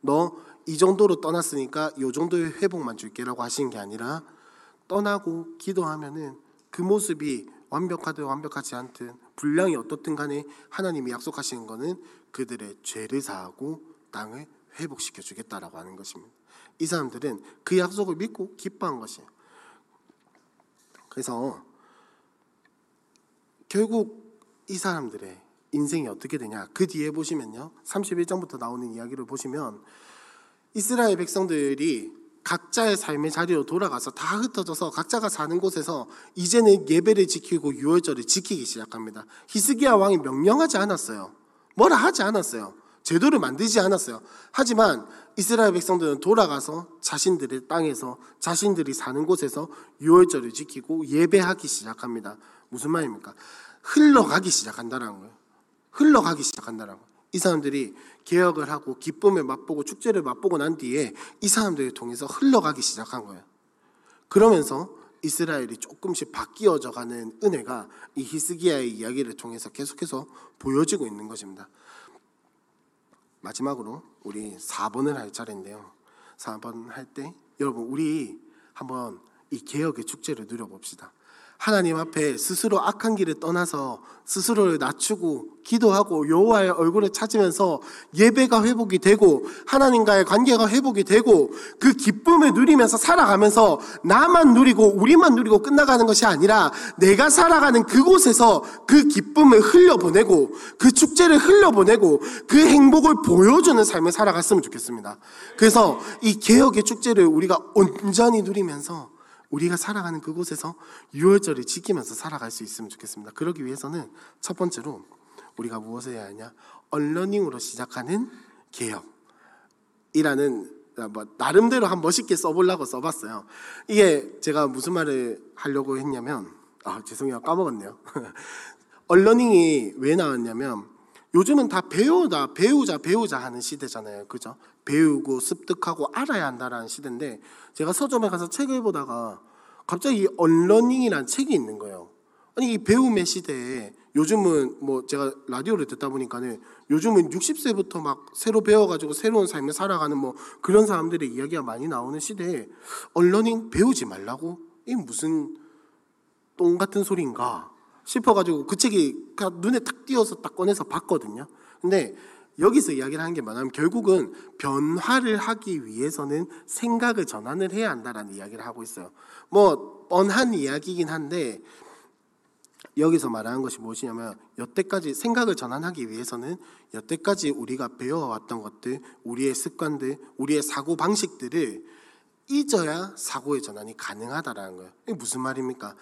너 이 정도로 떠났으니까 요 정도의 회복만 줄게라고 하시는 게 아니라 떠나고 기도하면은 그 모습이 완벽하든 완벽하지 않든 분량이 어떻든 간에 하나님이 약속하시는 것은 그들의 죄를 사하고 땅을 회복시켜 주겠다라고 하는 것입니다. 이 사람들은 그 약속을 믿고 기뻐한 것이에요. 그래서 결국 이 사람들의 인생이 어떻게 되냐? 그 뒤에 보시면요. 31장부터 나오는 이야기를 보시면 이스라엘 백성들이 각자의 삶의 자리로 돌아가서 다 흩어져서 각자가 사는 곳에서 이제는 예배를 지키고 유월절을 지키기 시작합니다. 히스기야 왕이 명령하지 않았어요. 뭐라 하지 않았어요. 제도를 만들지 않았어요. 하지만 이스라엘 백성들은 돌아가서 자신들의 땅에서 자신들이 사는 곳에서 유월절을 지키고 예배하기 시작합니다. 무슨 말입니까? 흘러가기 시작한다는 거예요. 흘러가기 시작한다는 거예요. 이 사람들이 개혁을 하고 기쁨을 맛보고 축제를 맛보고 난 뒤에 이 사람들을 통해서 흘러가기 시작한 거예요. 그러면서 이스라엘이 조금씩 바뀌어져 가는 은혜가 이 히스기야의 이야기를 통해서 계속해서 보여지고 있는 것입니다. 마지막으로 우리 4번을 할 차례인데요. 4번 할 때 여러분 우리 한번 이 개혁의 축제를 누려봅시다. 하나님 앞에 스스로 악한 길을 떠나서 스스로를 낮추고 기도하고 여호와의 얼굴을 찾으면서 예배가 회복이 되고 하나님과의 관계가 회복이 되고 그 기쁨을 누리면서 살아가면서 나만 누리고 우리만 누리고 끝나가는 것이 아니라 내가 살아가는 그곳에서 그 기쁨을 흘려보내고 그 축제를 흘려보내고 그 행복을 보여주는 삶을 살아갔으면 좋겠습니다. 그래서 이 개혁의 축제를 우리가 온전히 누리면서 우리가 살아가는 그곳에서 유월절을 지키면서 살아갈 수 있으면 좋겠습니다. 그러기 위해서는 첫 번째로 우리가 무엇을 해야 하냐? 언러닝으로 시작하는 개혁이라는 뭐 나름대로 한 멋있게 써보려고 써봤어요. 이게 제가 무슨 말을 하려고 했냐면 아 죄송해요 까먹었네요. 언러닝이 왜 나왔냐면 요즘은 다 배우다 배우자 배우자 하는 시대잖아요. 그죠? 배우고 습득하고 알아야 한다라는 시대인데 제가 서점에 가서 책을 보다가 갑자기 이 언러닝이라는 책이 있는 거예요. 아니 이 배움의 시대에 요즘은 뭐 제가 라디오를 듣다 보니까는 요즘은 60세부터 막 새로 배워가지고 새로운 삶을 살아가는 뭐 그런 사람들의 이야기가 많이 나오는 시대에 언러닝 배우지 말라고 이 무슨 똥 같은 소리인가 싶어가지고 그 책이 눈에 탁 띄어서 딱 꺼내서 봤거든요. 근데 여기서 이야기를 하는 게 뭐냐면 결국은 변화를 하기 위해서는 생각을 전환을 해야 한다라는 이야기를 하고 있어요. 뭐 뻔한 이야기긴 한데 여기서 말하는 것이 무엇이냐면 여태까지 생각을 전환하기 위해서는 여태까지 우리가 배워왔던 것들, 우리의 습관들, 우리의 사고 방식들을 잊어야 사고의 전환이 가능하다라는 거예요. 이게 무슨 말입니까?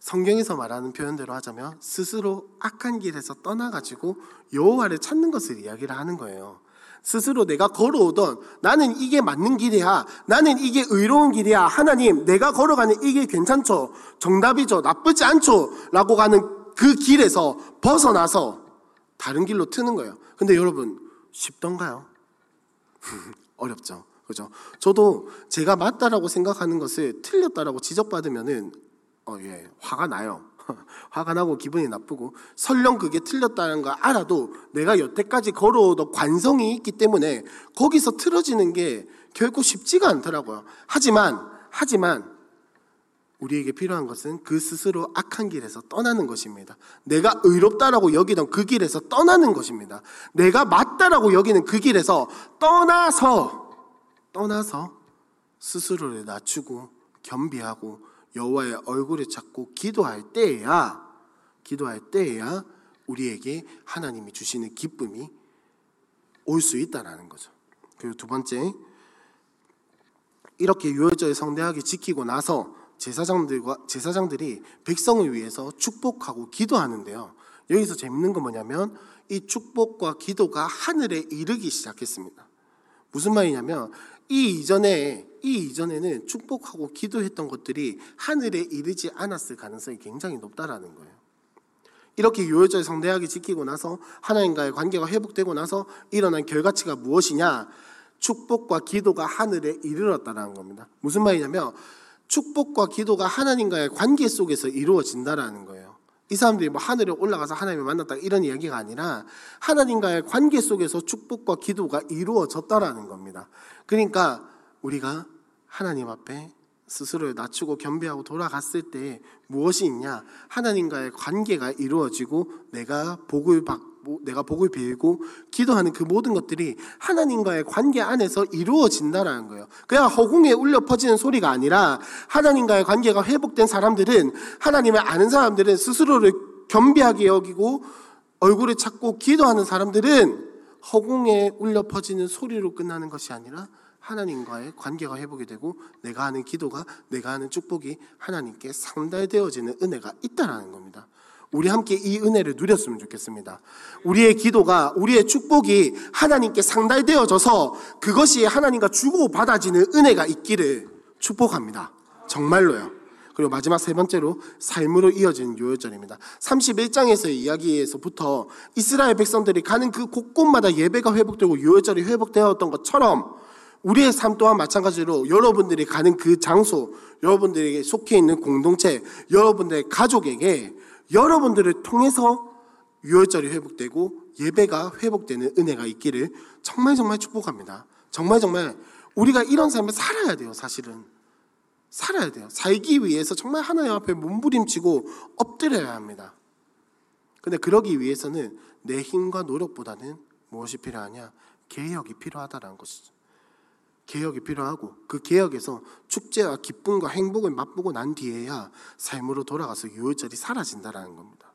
성경에서 말하는 표현대로 하자면 스스로 악한 길에서 떠나가지고 여호와를 찾는 것을 이야기를 하는 거예요. 스스로 내가 걸어오던 나는 이게 맞는 길이야. 나는 이게 의로운 길이야. 하나님, 내가 걸어가는 이게 괜찮죠. 정답이죠. 나쁘지 않죠. 라고 가는 그 길에서 벗어나서 다른 길로 트는 거예요. 근데 여러분, 쉽던가요? 어렵죠. 그죠? 저도 제가 맞다라고 생각하는 것을 틀렸다라고 지적받으면은 어, 예, 화가 나요. 화가 나고 기분이 나쁘고 설령 그게 틀렸다는 걸 알아도 내가 여태까지 걸어오던 관성이 있기 때문에 거기서 틀어지는 게 결코 쉽지가 않더라고요. 하지만 하지만 우리에게 필요한 것은 그 스스로 악한 길에서 떠나는 것입니다. 내가 의롭다라고 여기던 그 길에서 떠나는 것입니다. 내가 맞다라고 여기는 그 길에서 떠나서 떠나서 스스로를 낮추고 겸비하고 여호와의 얼굴을 찾고 기도할 때야 기도할 때야 우리에게 하나님이 주시는 기쁨이 올 수 있다라는 거죠. 그리고 두 번째 이렇게 유월절 성대하게 지키고 나서 제사장들과 제사장들이 백성을 위해서 축복하고 기도하는데요. 여기서 재밌는 건 뭐냐면 이 축복과 기도가 하늘에 이르기 시작했습니다. 무슨 말이냐면 이 이전에 이 이전에는 축복하고 기도했던 것들이 하늘에 이르지 않았을 가능성이 굉장히 높다라는 거예요. 이렇게 유월절 성대하게 지키고 나서 하나님과의 관계가 회복되고 나서 일어난 결과치가 무엇이냐? 축복과 기도가 하늘에 이르렀다라는 겁니다. 무슨 말이냐면 축복과 기도가 하나님과의 관계 속에서 이루어진다라는 거예요. 이 사람들이 뭐 하늘에 올라가서 하나님을 만났다 이런 이야기가 아니라 하나님과의 관계 속에서 축복과 기도가 이루어졌다라는 겁니다. 그러니까 우리가 하나님 앞에 스스로를 낮추고 겸비하고 돌아갔을 때 무엇이 있냐? 하나님과의 관계가 이루어지고 내가 복을 받고 내가 복을 빌고 기도하는 그 모든 것들이 하나님과의 관계 안에서 이루어진다라는 거예요. 그냥 허공에 울려 퍼지는 소리가 아니라 하나님과의 관계가 회복된 사람들은 하나님을 아는 사람들은 스스로를 겸비하게 여기고 얼굴을 찾고 기도하는 사람들은 허공에 울려 퍼지는 소리로 끝나는 것이 아니라 하나님과의 관계가 회복이 되고 내가 하는 기도가 내가 하는 축복이 하나님께 상달되어지는 은혜가 있다라는 겁니다. 우리 함께 이 은혜를 누렸으면 좋겠습니다. 우리의 기도가 우리의 축복이 하나님께 상달되어져서 그것이 하나님과 주고 받아지는 은혜가 있기를 축복합니다. 정말로요. 그리고 마지막 세 번째로 삶으로 이어지는 요절입니다. 31장에서의 이야기에서부터 이스라엘 백성들이 가는 그 곳곳마다 예배가 회복되고 요절이 회복되었던 것처럼 우리의 삶 또한 마찬가지로 여러분들이 가는 그 장소, 여러분들에게 속해 있는 공동체, 여러분들의 가족에게 여러분들을 통해서 유월절이 회복되고 예배가 회복되는 은혜가 있기를 정말 정말 축복합니다. 정말 정말 우리가 이런 삶을 살아야 돼요, 사실은. 살아야 돼요. 살기 위해서 정말 하나님 앞에 몸부림치고 엎드려야 합니다. 근데 그러기 위해서는 내 힘과 노력보다는 무엇이 필요하냐? 개혁이 필요하다는 것이죠. 개혁이 필요하고 그 개혁에서 축제와 기쁨과 행복을 맛보고 난 뒤에야 삶으로 돌아가서 유월절이 사라진다라는 겁니다.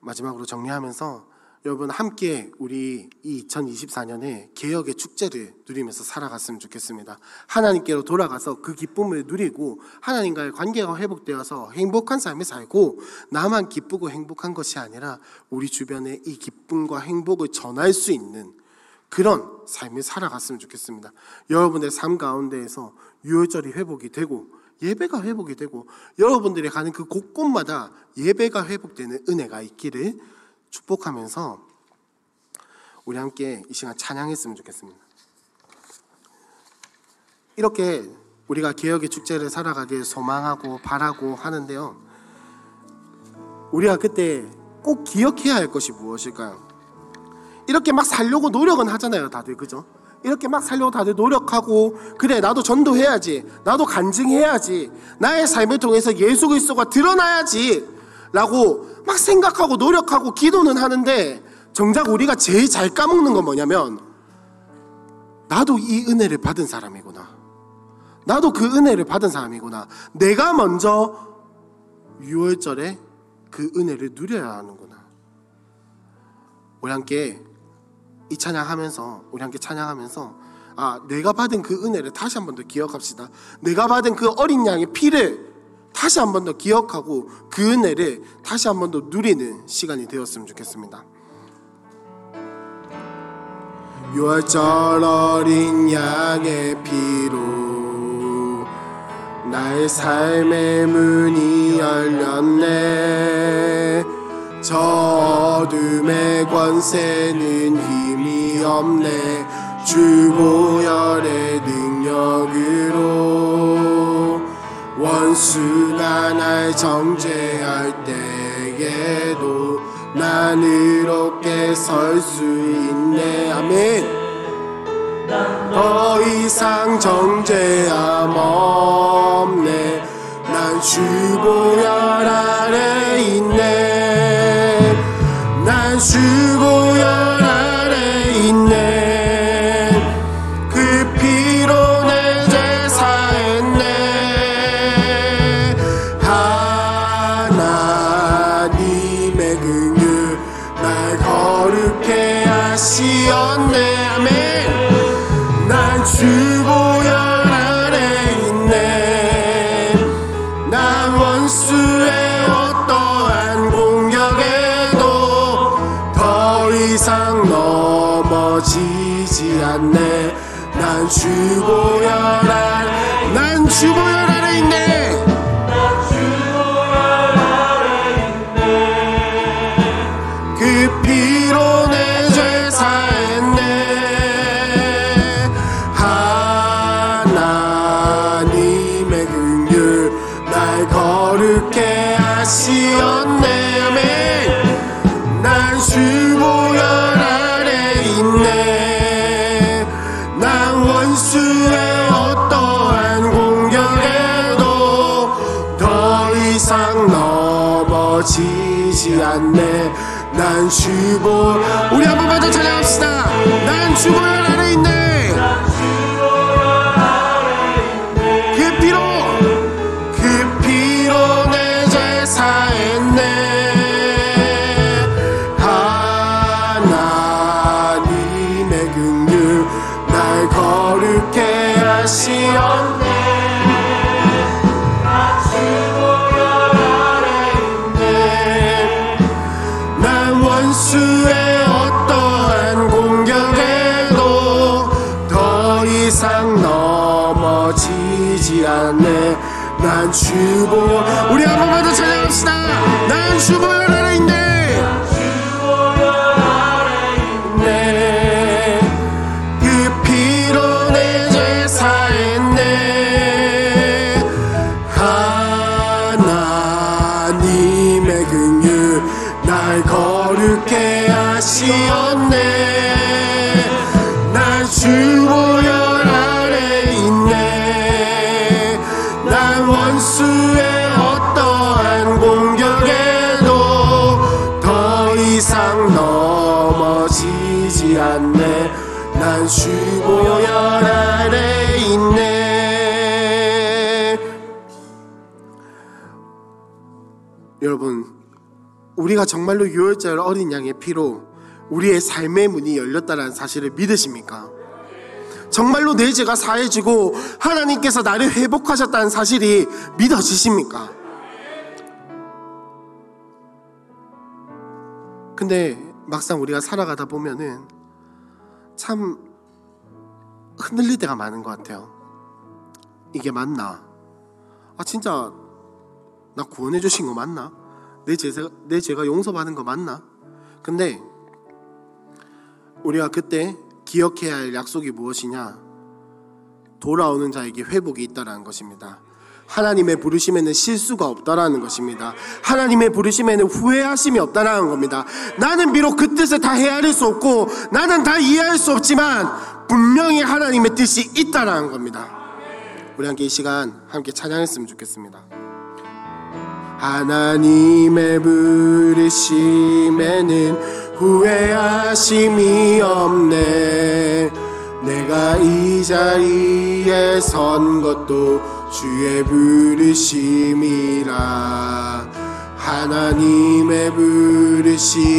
마지막으로 정리하면서 여러분 함께 우리 이 2024년에 개혁의 축제를 누리면서 살아갔으면 좋겠습니다. 하나님께로 돌아가서 그 기쁨을 누리고 하나님과의 관계가 회복되어서 행복한 삶을 살고 나만 기쁘고 행복한 것이 아니라 우리 주변에 이 기쁨과 행복을 전할 수 있는 그런 삶을 살아갔으면 좋겠습니다. 여러분의 삶 가운데에서 유월절이 회복이 되고 예배가 회복이 되고 여러분들이 가는 그 곳곳마다 예배가 회복되는 은혜가 있기를 축복하면서 우리 함께 이 시간 찬양했으면 좋겠습니다. 이렇게 우리가 개혁의 축제를 살아가길 소망하고 바라고 하는데요. 우리가 그때 꼭 기억해야 할 것이 무엇일까요? 이렇게 막 살려고 노력은 하잖아요, 다들 그죠? 이렇게 막 살려고 다들 노력하고 그래 나도 전도해야지, 나도 간증해야지, 나의 삶을 통해서 예수 그리스도가 드러나야지 라고 막 생각하고 노력하고 기도는 하는데 정작 우리가 제일 잘 까먹는 건 뭐냐면 나도 이 은혜를 받은 사람이구나. 나도 그 은혜를 받은 사람이구나. 내가 먼저 6월절에 그 은혜를 누려야 하는구나. 우리 함께 이 찬양하면서 우리 함께 찬양하면서 아 내가 받은 그 은혜를 다시 한 번 더 기억합시다. 내가 받은 그 어린 양의 피를 다시 한 번 더 기억하고 그 은혜를 다시 한 번 더 누리는 시간이 되었으면 좋겠습니다. 유월절 어린 양의 피로 나의 삶의 문이 열렸네 저 어둠의 권세는 힘이 없네. 주 보혈의 능력으로 원수가 날 정죄할 때에도 난 의롭게 설 수 있네. 아멘. 더 이상 정죄함 없네. 난 주보혈 난 난 주보혈 우리 한 번만 더 찬양합시다. 난 주보혈 우리가 정말로 유월절 어린 양의 피로 우리의 삶의 문이 열렸다는 사실을 믿으십니까? 정말로 내 죄가 사해지고 하나님께서 나를 회복하셨다는 사실이 믿어지십니까? 근데 막상 우리가 살아가다 보면은 참 흔들릴 때가 많은 것 같아요. 이게 맞나? 아 진짜 나 구원해 주신 거 맞나? 내 죄가 내 죄가 용서받은 거 맞나? 근데 우리가 그때 기억해야 할 약속이 무엇이냐? 돌아오는 자에게 회복이 있다라는 것입니다. 하나님의 부르심에는 실수가 없다라는 것입니다. 하나님의 부르심에는 후회하심이 없다라는 겁니다. 나는 비록 그 뜻을 다 헤아릴 수 없고 나는 다 이해할 수 없지만 분명히 하나님의 뜻이 있다라는 겁니다. 우리 함께 이 시간 함께 찬양했으면 좋겠습니다. 하나님의 부르심에는 후회하심이 없네. 내가 이 자리에 선 것도 주의 부르심이라. 하나님의 부르심에는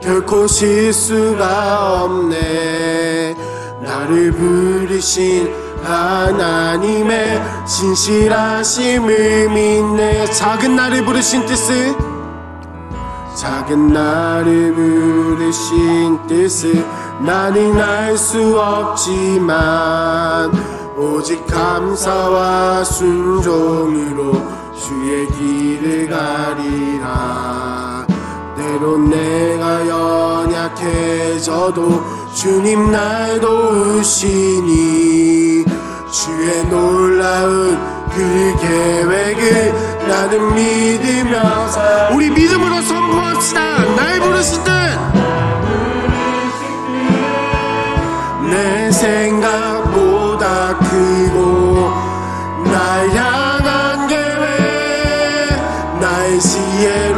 결코 실수가 없네. 나를 부르신 하나님의 진실하심을 믿네. 작은 나를 부르신 뜻을 작은 나를 부르신 뜻을 나는 알 수 없지만 오직 감사와 순종으로 주의 길을 가리라. 때론 내가 연약 해져도 주님 날 도우시니 주의 놀라운 그 계획을 나는 믿으며 우리 믿음으로 선포합시다. 날 부르신 듯내 생각보다 크고 날 향한 계획 나의 지혜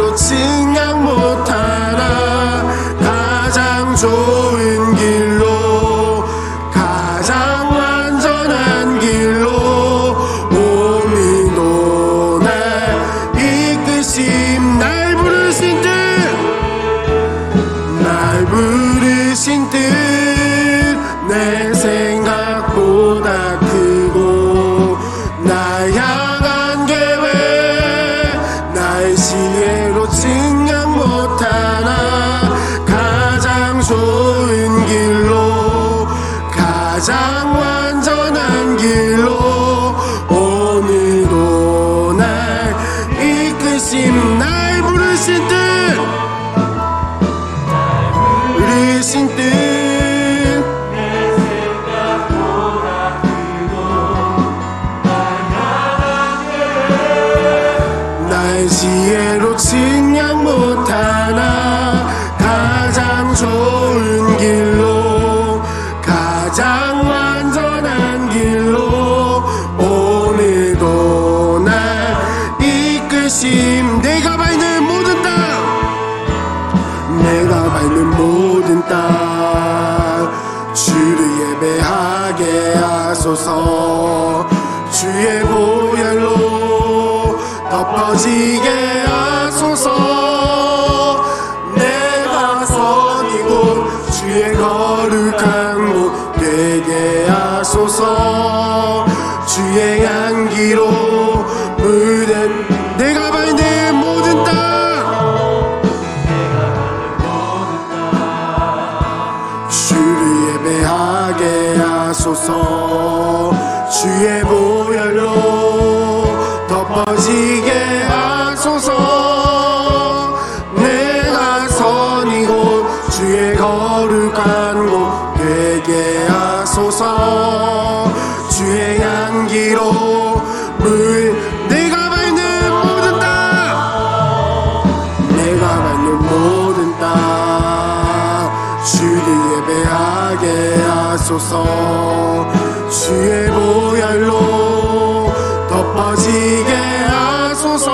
하소서. 주의 보혈로 덮어지게 하소서.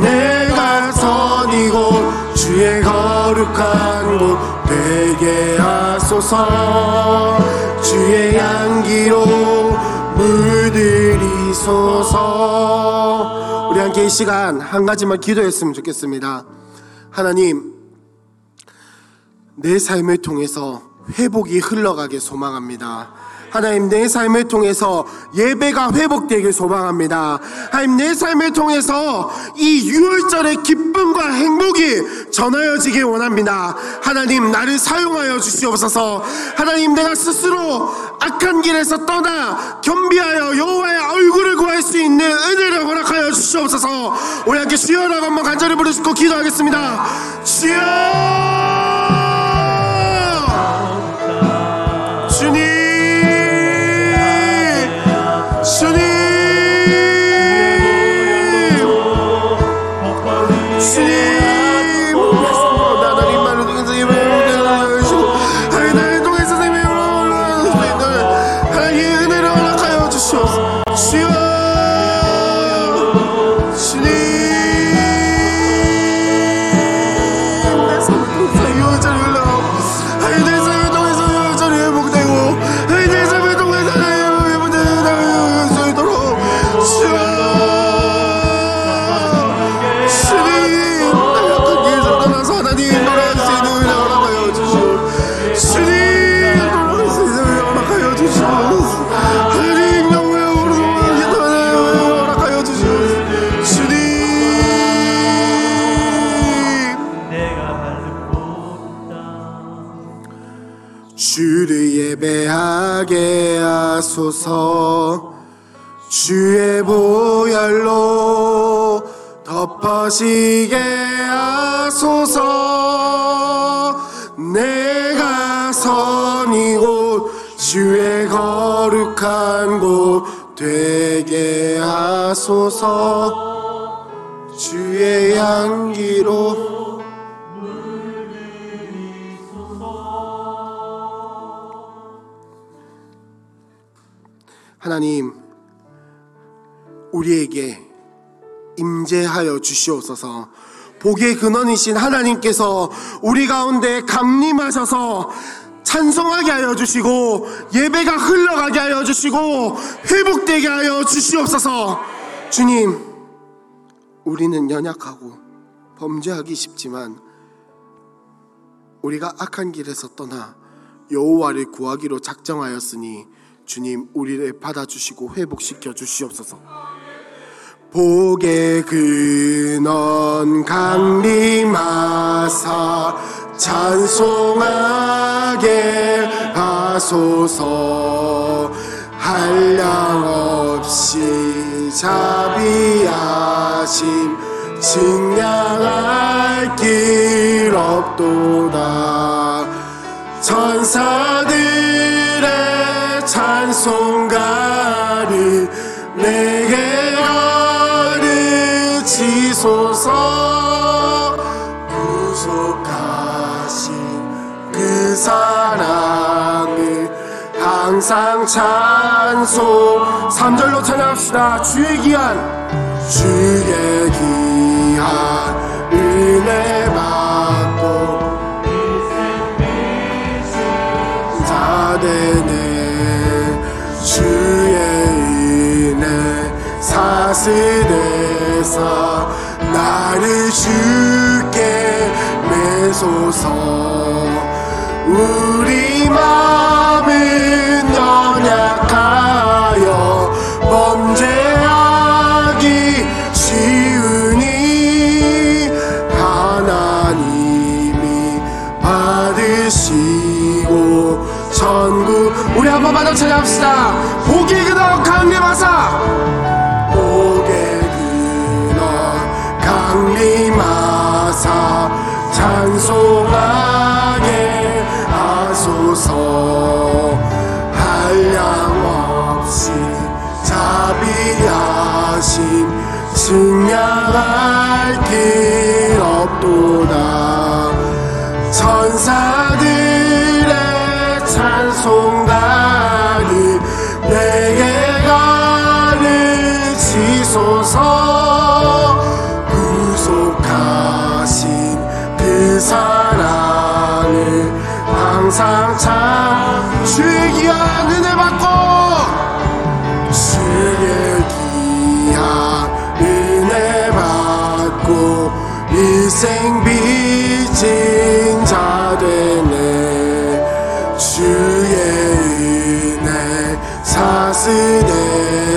내가 선이고 주의 거룩한 곳 되게 하소서. 주의 향기로 물들이소서. 우리 함께 이 시간 한 가지만 기도했으면 좋겠습니다. 하나님 내 삶을 통해서 회복이 흘러가게 소망합니다. 하나님 내 삶을 통해서 예배가 회복되길 소망합니다. 하나님 내 삶을 통해서 이 6월절의 기쁨과 행복이 전하여지길 원합니다. 하나님 나를 사용하여 주시옵소서. 하나님 내가 스스로 악한 길에서 떠나 겸비하여 여호와의 얼굴을 구할 수 있는 은혜를 허락하여 주시옵소서. 우리 함께 주여라고 한번 간절히 부르시고 기도하겠습니다. 주여! 하게 하소서. 주의 보혈로 덮어지게 하소서. 내가 선이고 주의 거룩한 곳 되게 하소서. 주의 향기로 하나님 우리에게 임재하여 주시옵소서. 복의 근원이신 하나님께서 우리 가운데 강림하셔서 찬송하게 하여 주시고 예배가 흘러가게 하여 주시고 회복되게 하여 주시옵소서. 주님 우리는 연약하고 범죄하기 쉽지만 우리가 악한 길에서 떠나 여호와를 구하기로 작정하였으니 주님 우리를 받아주시고 회복시켜 주시옵소서. 복의 근원 강림하사 찬송하게 하소서 한량 없이 자비하심 증량할 길 없도다 천사들의 찬송가를 내게 가르치소서. 구속하신 그 사랑을 항상 찬송. 3절로 찬양합시다. 주의 기한 주의 기한 사슬에서 나를 주께 매소서. 우리 마음은 연약하여 범죄하기 쉬우니 하나님이 받으시고 천국. 우리 한번 마저 찬양합시다. 복이 그덕 강림하사 증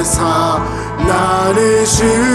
사스대사 나를 쉽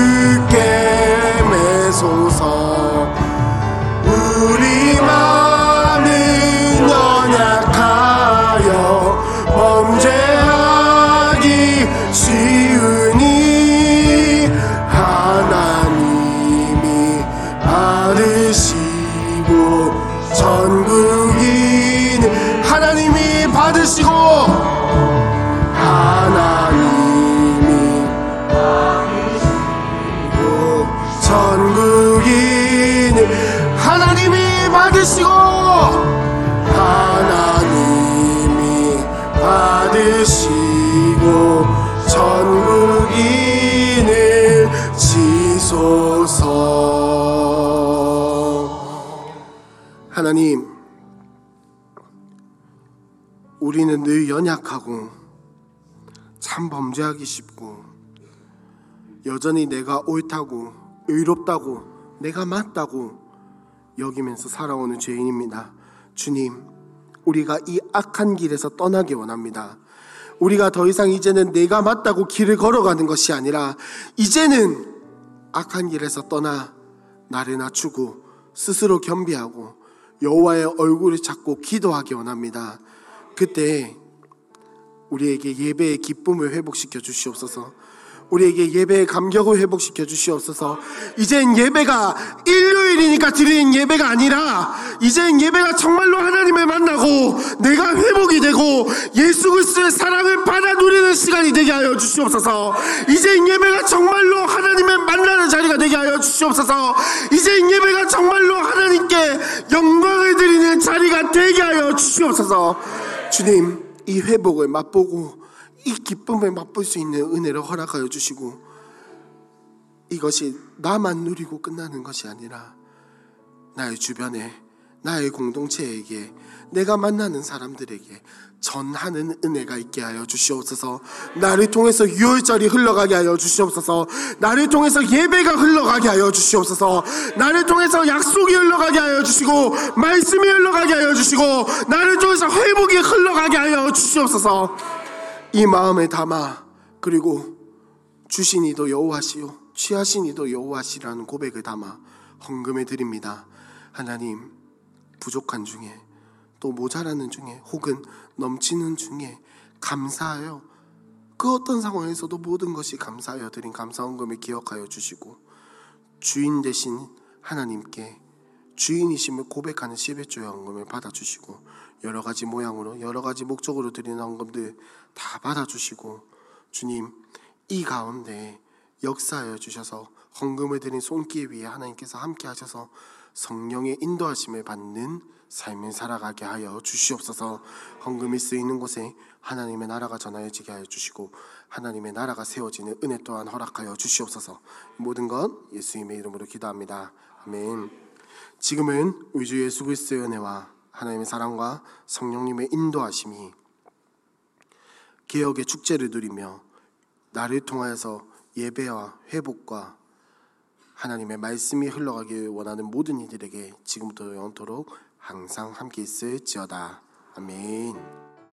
연약하고 참 범죄하기 쉽고 여전히 내가 옳다고 의롭다고 내가 맞다고 여기면서 살아오는 죄인입니다. 주님, 우리가 이 악한 길에서 떠나기 원합니다. 우리가 더 이상 이제는 내가 맞다고 길을 걸어가는 것이 아니라 이제는 악한 길에서 떠나 나를 낮추고 스스로 겸비하고 여호와의 얼굴을 찾고 기도하기 원합니다. 그때 우리에게 예배의 기쁨을 회복시켜 주시옵소서. 우리에게 예배의 감격을 회복시켜 주시옵소서. 이젠 예배가 일요일이니까 드리는 예배가 아니라 이젠 예배가 정말로 하나님을 만나고 내가 회복이 되고 예수 그리스도의 사랑을 받아 누리는 시간이 되게 하여 주시옵소서. 이젠 예배가 정말로 하나님을 만나는 자리가 되게 하여 주시옵소서. 이젠 예배가 정말로 하나님께 영광을 드리는 자리가 되게 하여 주시옵소서. 주님, 이 회복을 맛보고 이 기쁨을 맛볼 수 있는 은혜를 허락하여 주시고 이것이 나만 누리고 끝나는 것이 아니라 나의 주변에 나의 공동체에게 내가 만나는 사람들에게 전하는 은혜가 있게 하여 주시옵소서. 나를 통해서 유월절이 흘러가게 하여 주시옵소서. 나를 통해서 예배가 흘러가게 하여 주시옵소서. 나를 통해서 약속이 흘러가게 하여 주시고 말씀이 흘러가게 하여 주시고 나를 통해서 회복이 흘러가게 하여 주시옵소서. 이 마음에 담아 그리고 주신 이도 여호와시요 취하신 이도 여호와시라는 고백을 담아 헌금해 드립니다. 하나님 부족한 중에 또 모자라는 중에 혹은 넘치는 중에 감사하여 그 어떤 상황에서도 모든 것이 감사하여 드린 감사 헌금을 기억하여 주시고 주인 되신 하나님께 주인이심을 고백하는 시베조의 헌금을 받아주시고 여러 가지 모양으로 여러 가지 목적으로 드리는 헌금들 다 받아주시고 주님 이 가운데 역사하여 주셔서 헌금을 드린 손길 위에 하나님께서 함께 하셔서 성령의 인도하심을 받는 삶을 살아가게 하여 주시옵소서. 헌금이 쓰이는 곳에 하나님의 나라가 전하여지게 하여 주시고 하나님의 나라가 세워지는 은혜 또한 허락하여 주시옵소서. 모든 것 예수님의 이름으로 기도합니다. 아멘. 지금은 우리 주 예수 그리스도의 은혜와 하나님의 사랑과 성령님의 인도하심이 개혁의 축제를 누리며 나를 통하여서 예배와 회복과 하나님의 말씀이 흘러가길 원하는 모든 이들에게 지금부터 영원토록 항상 함께 있을지어다. 아멘.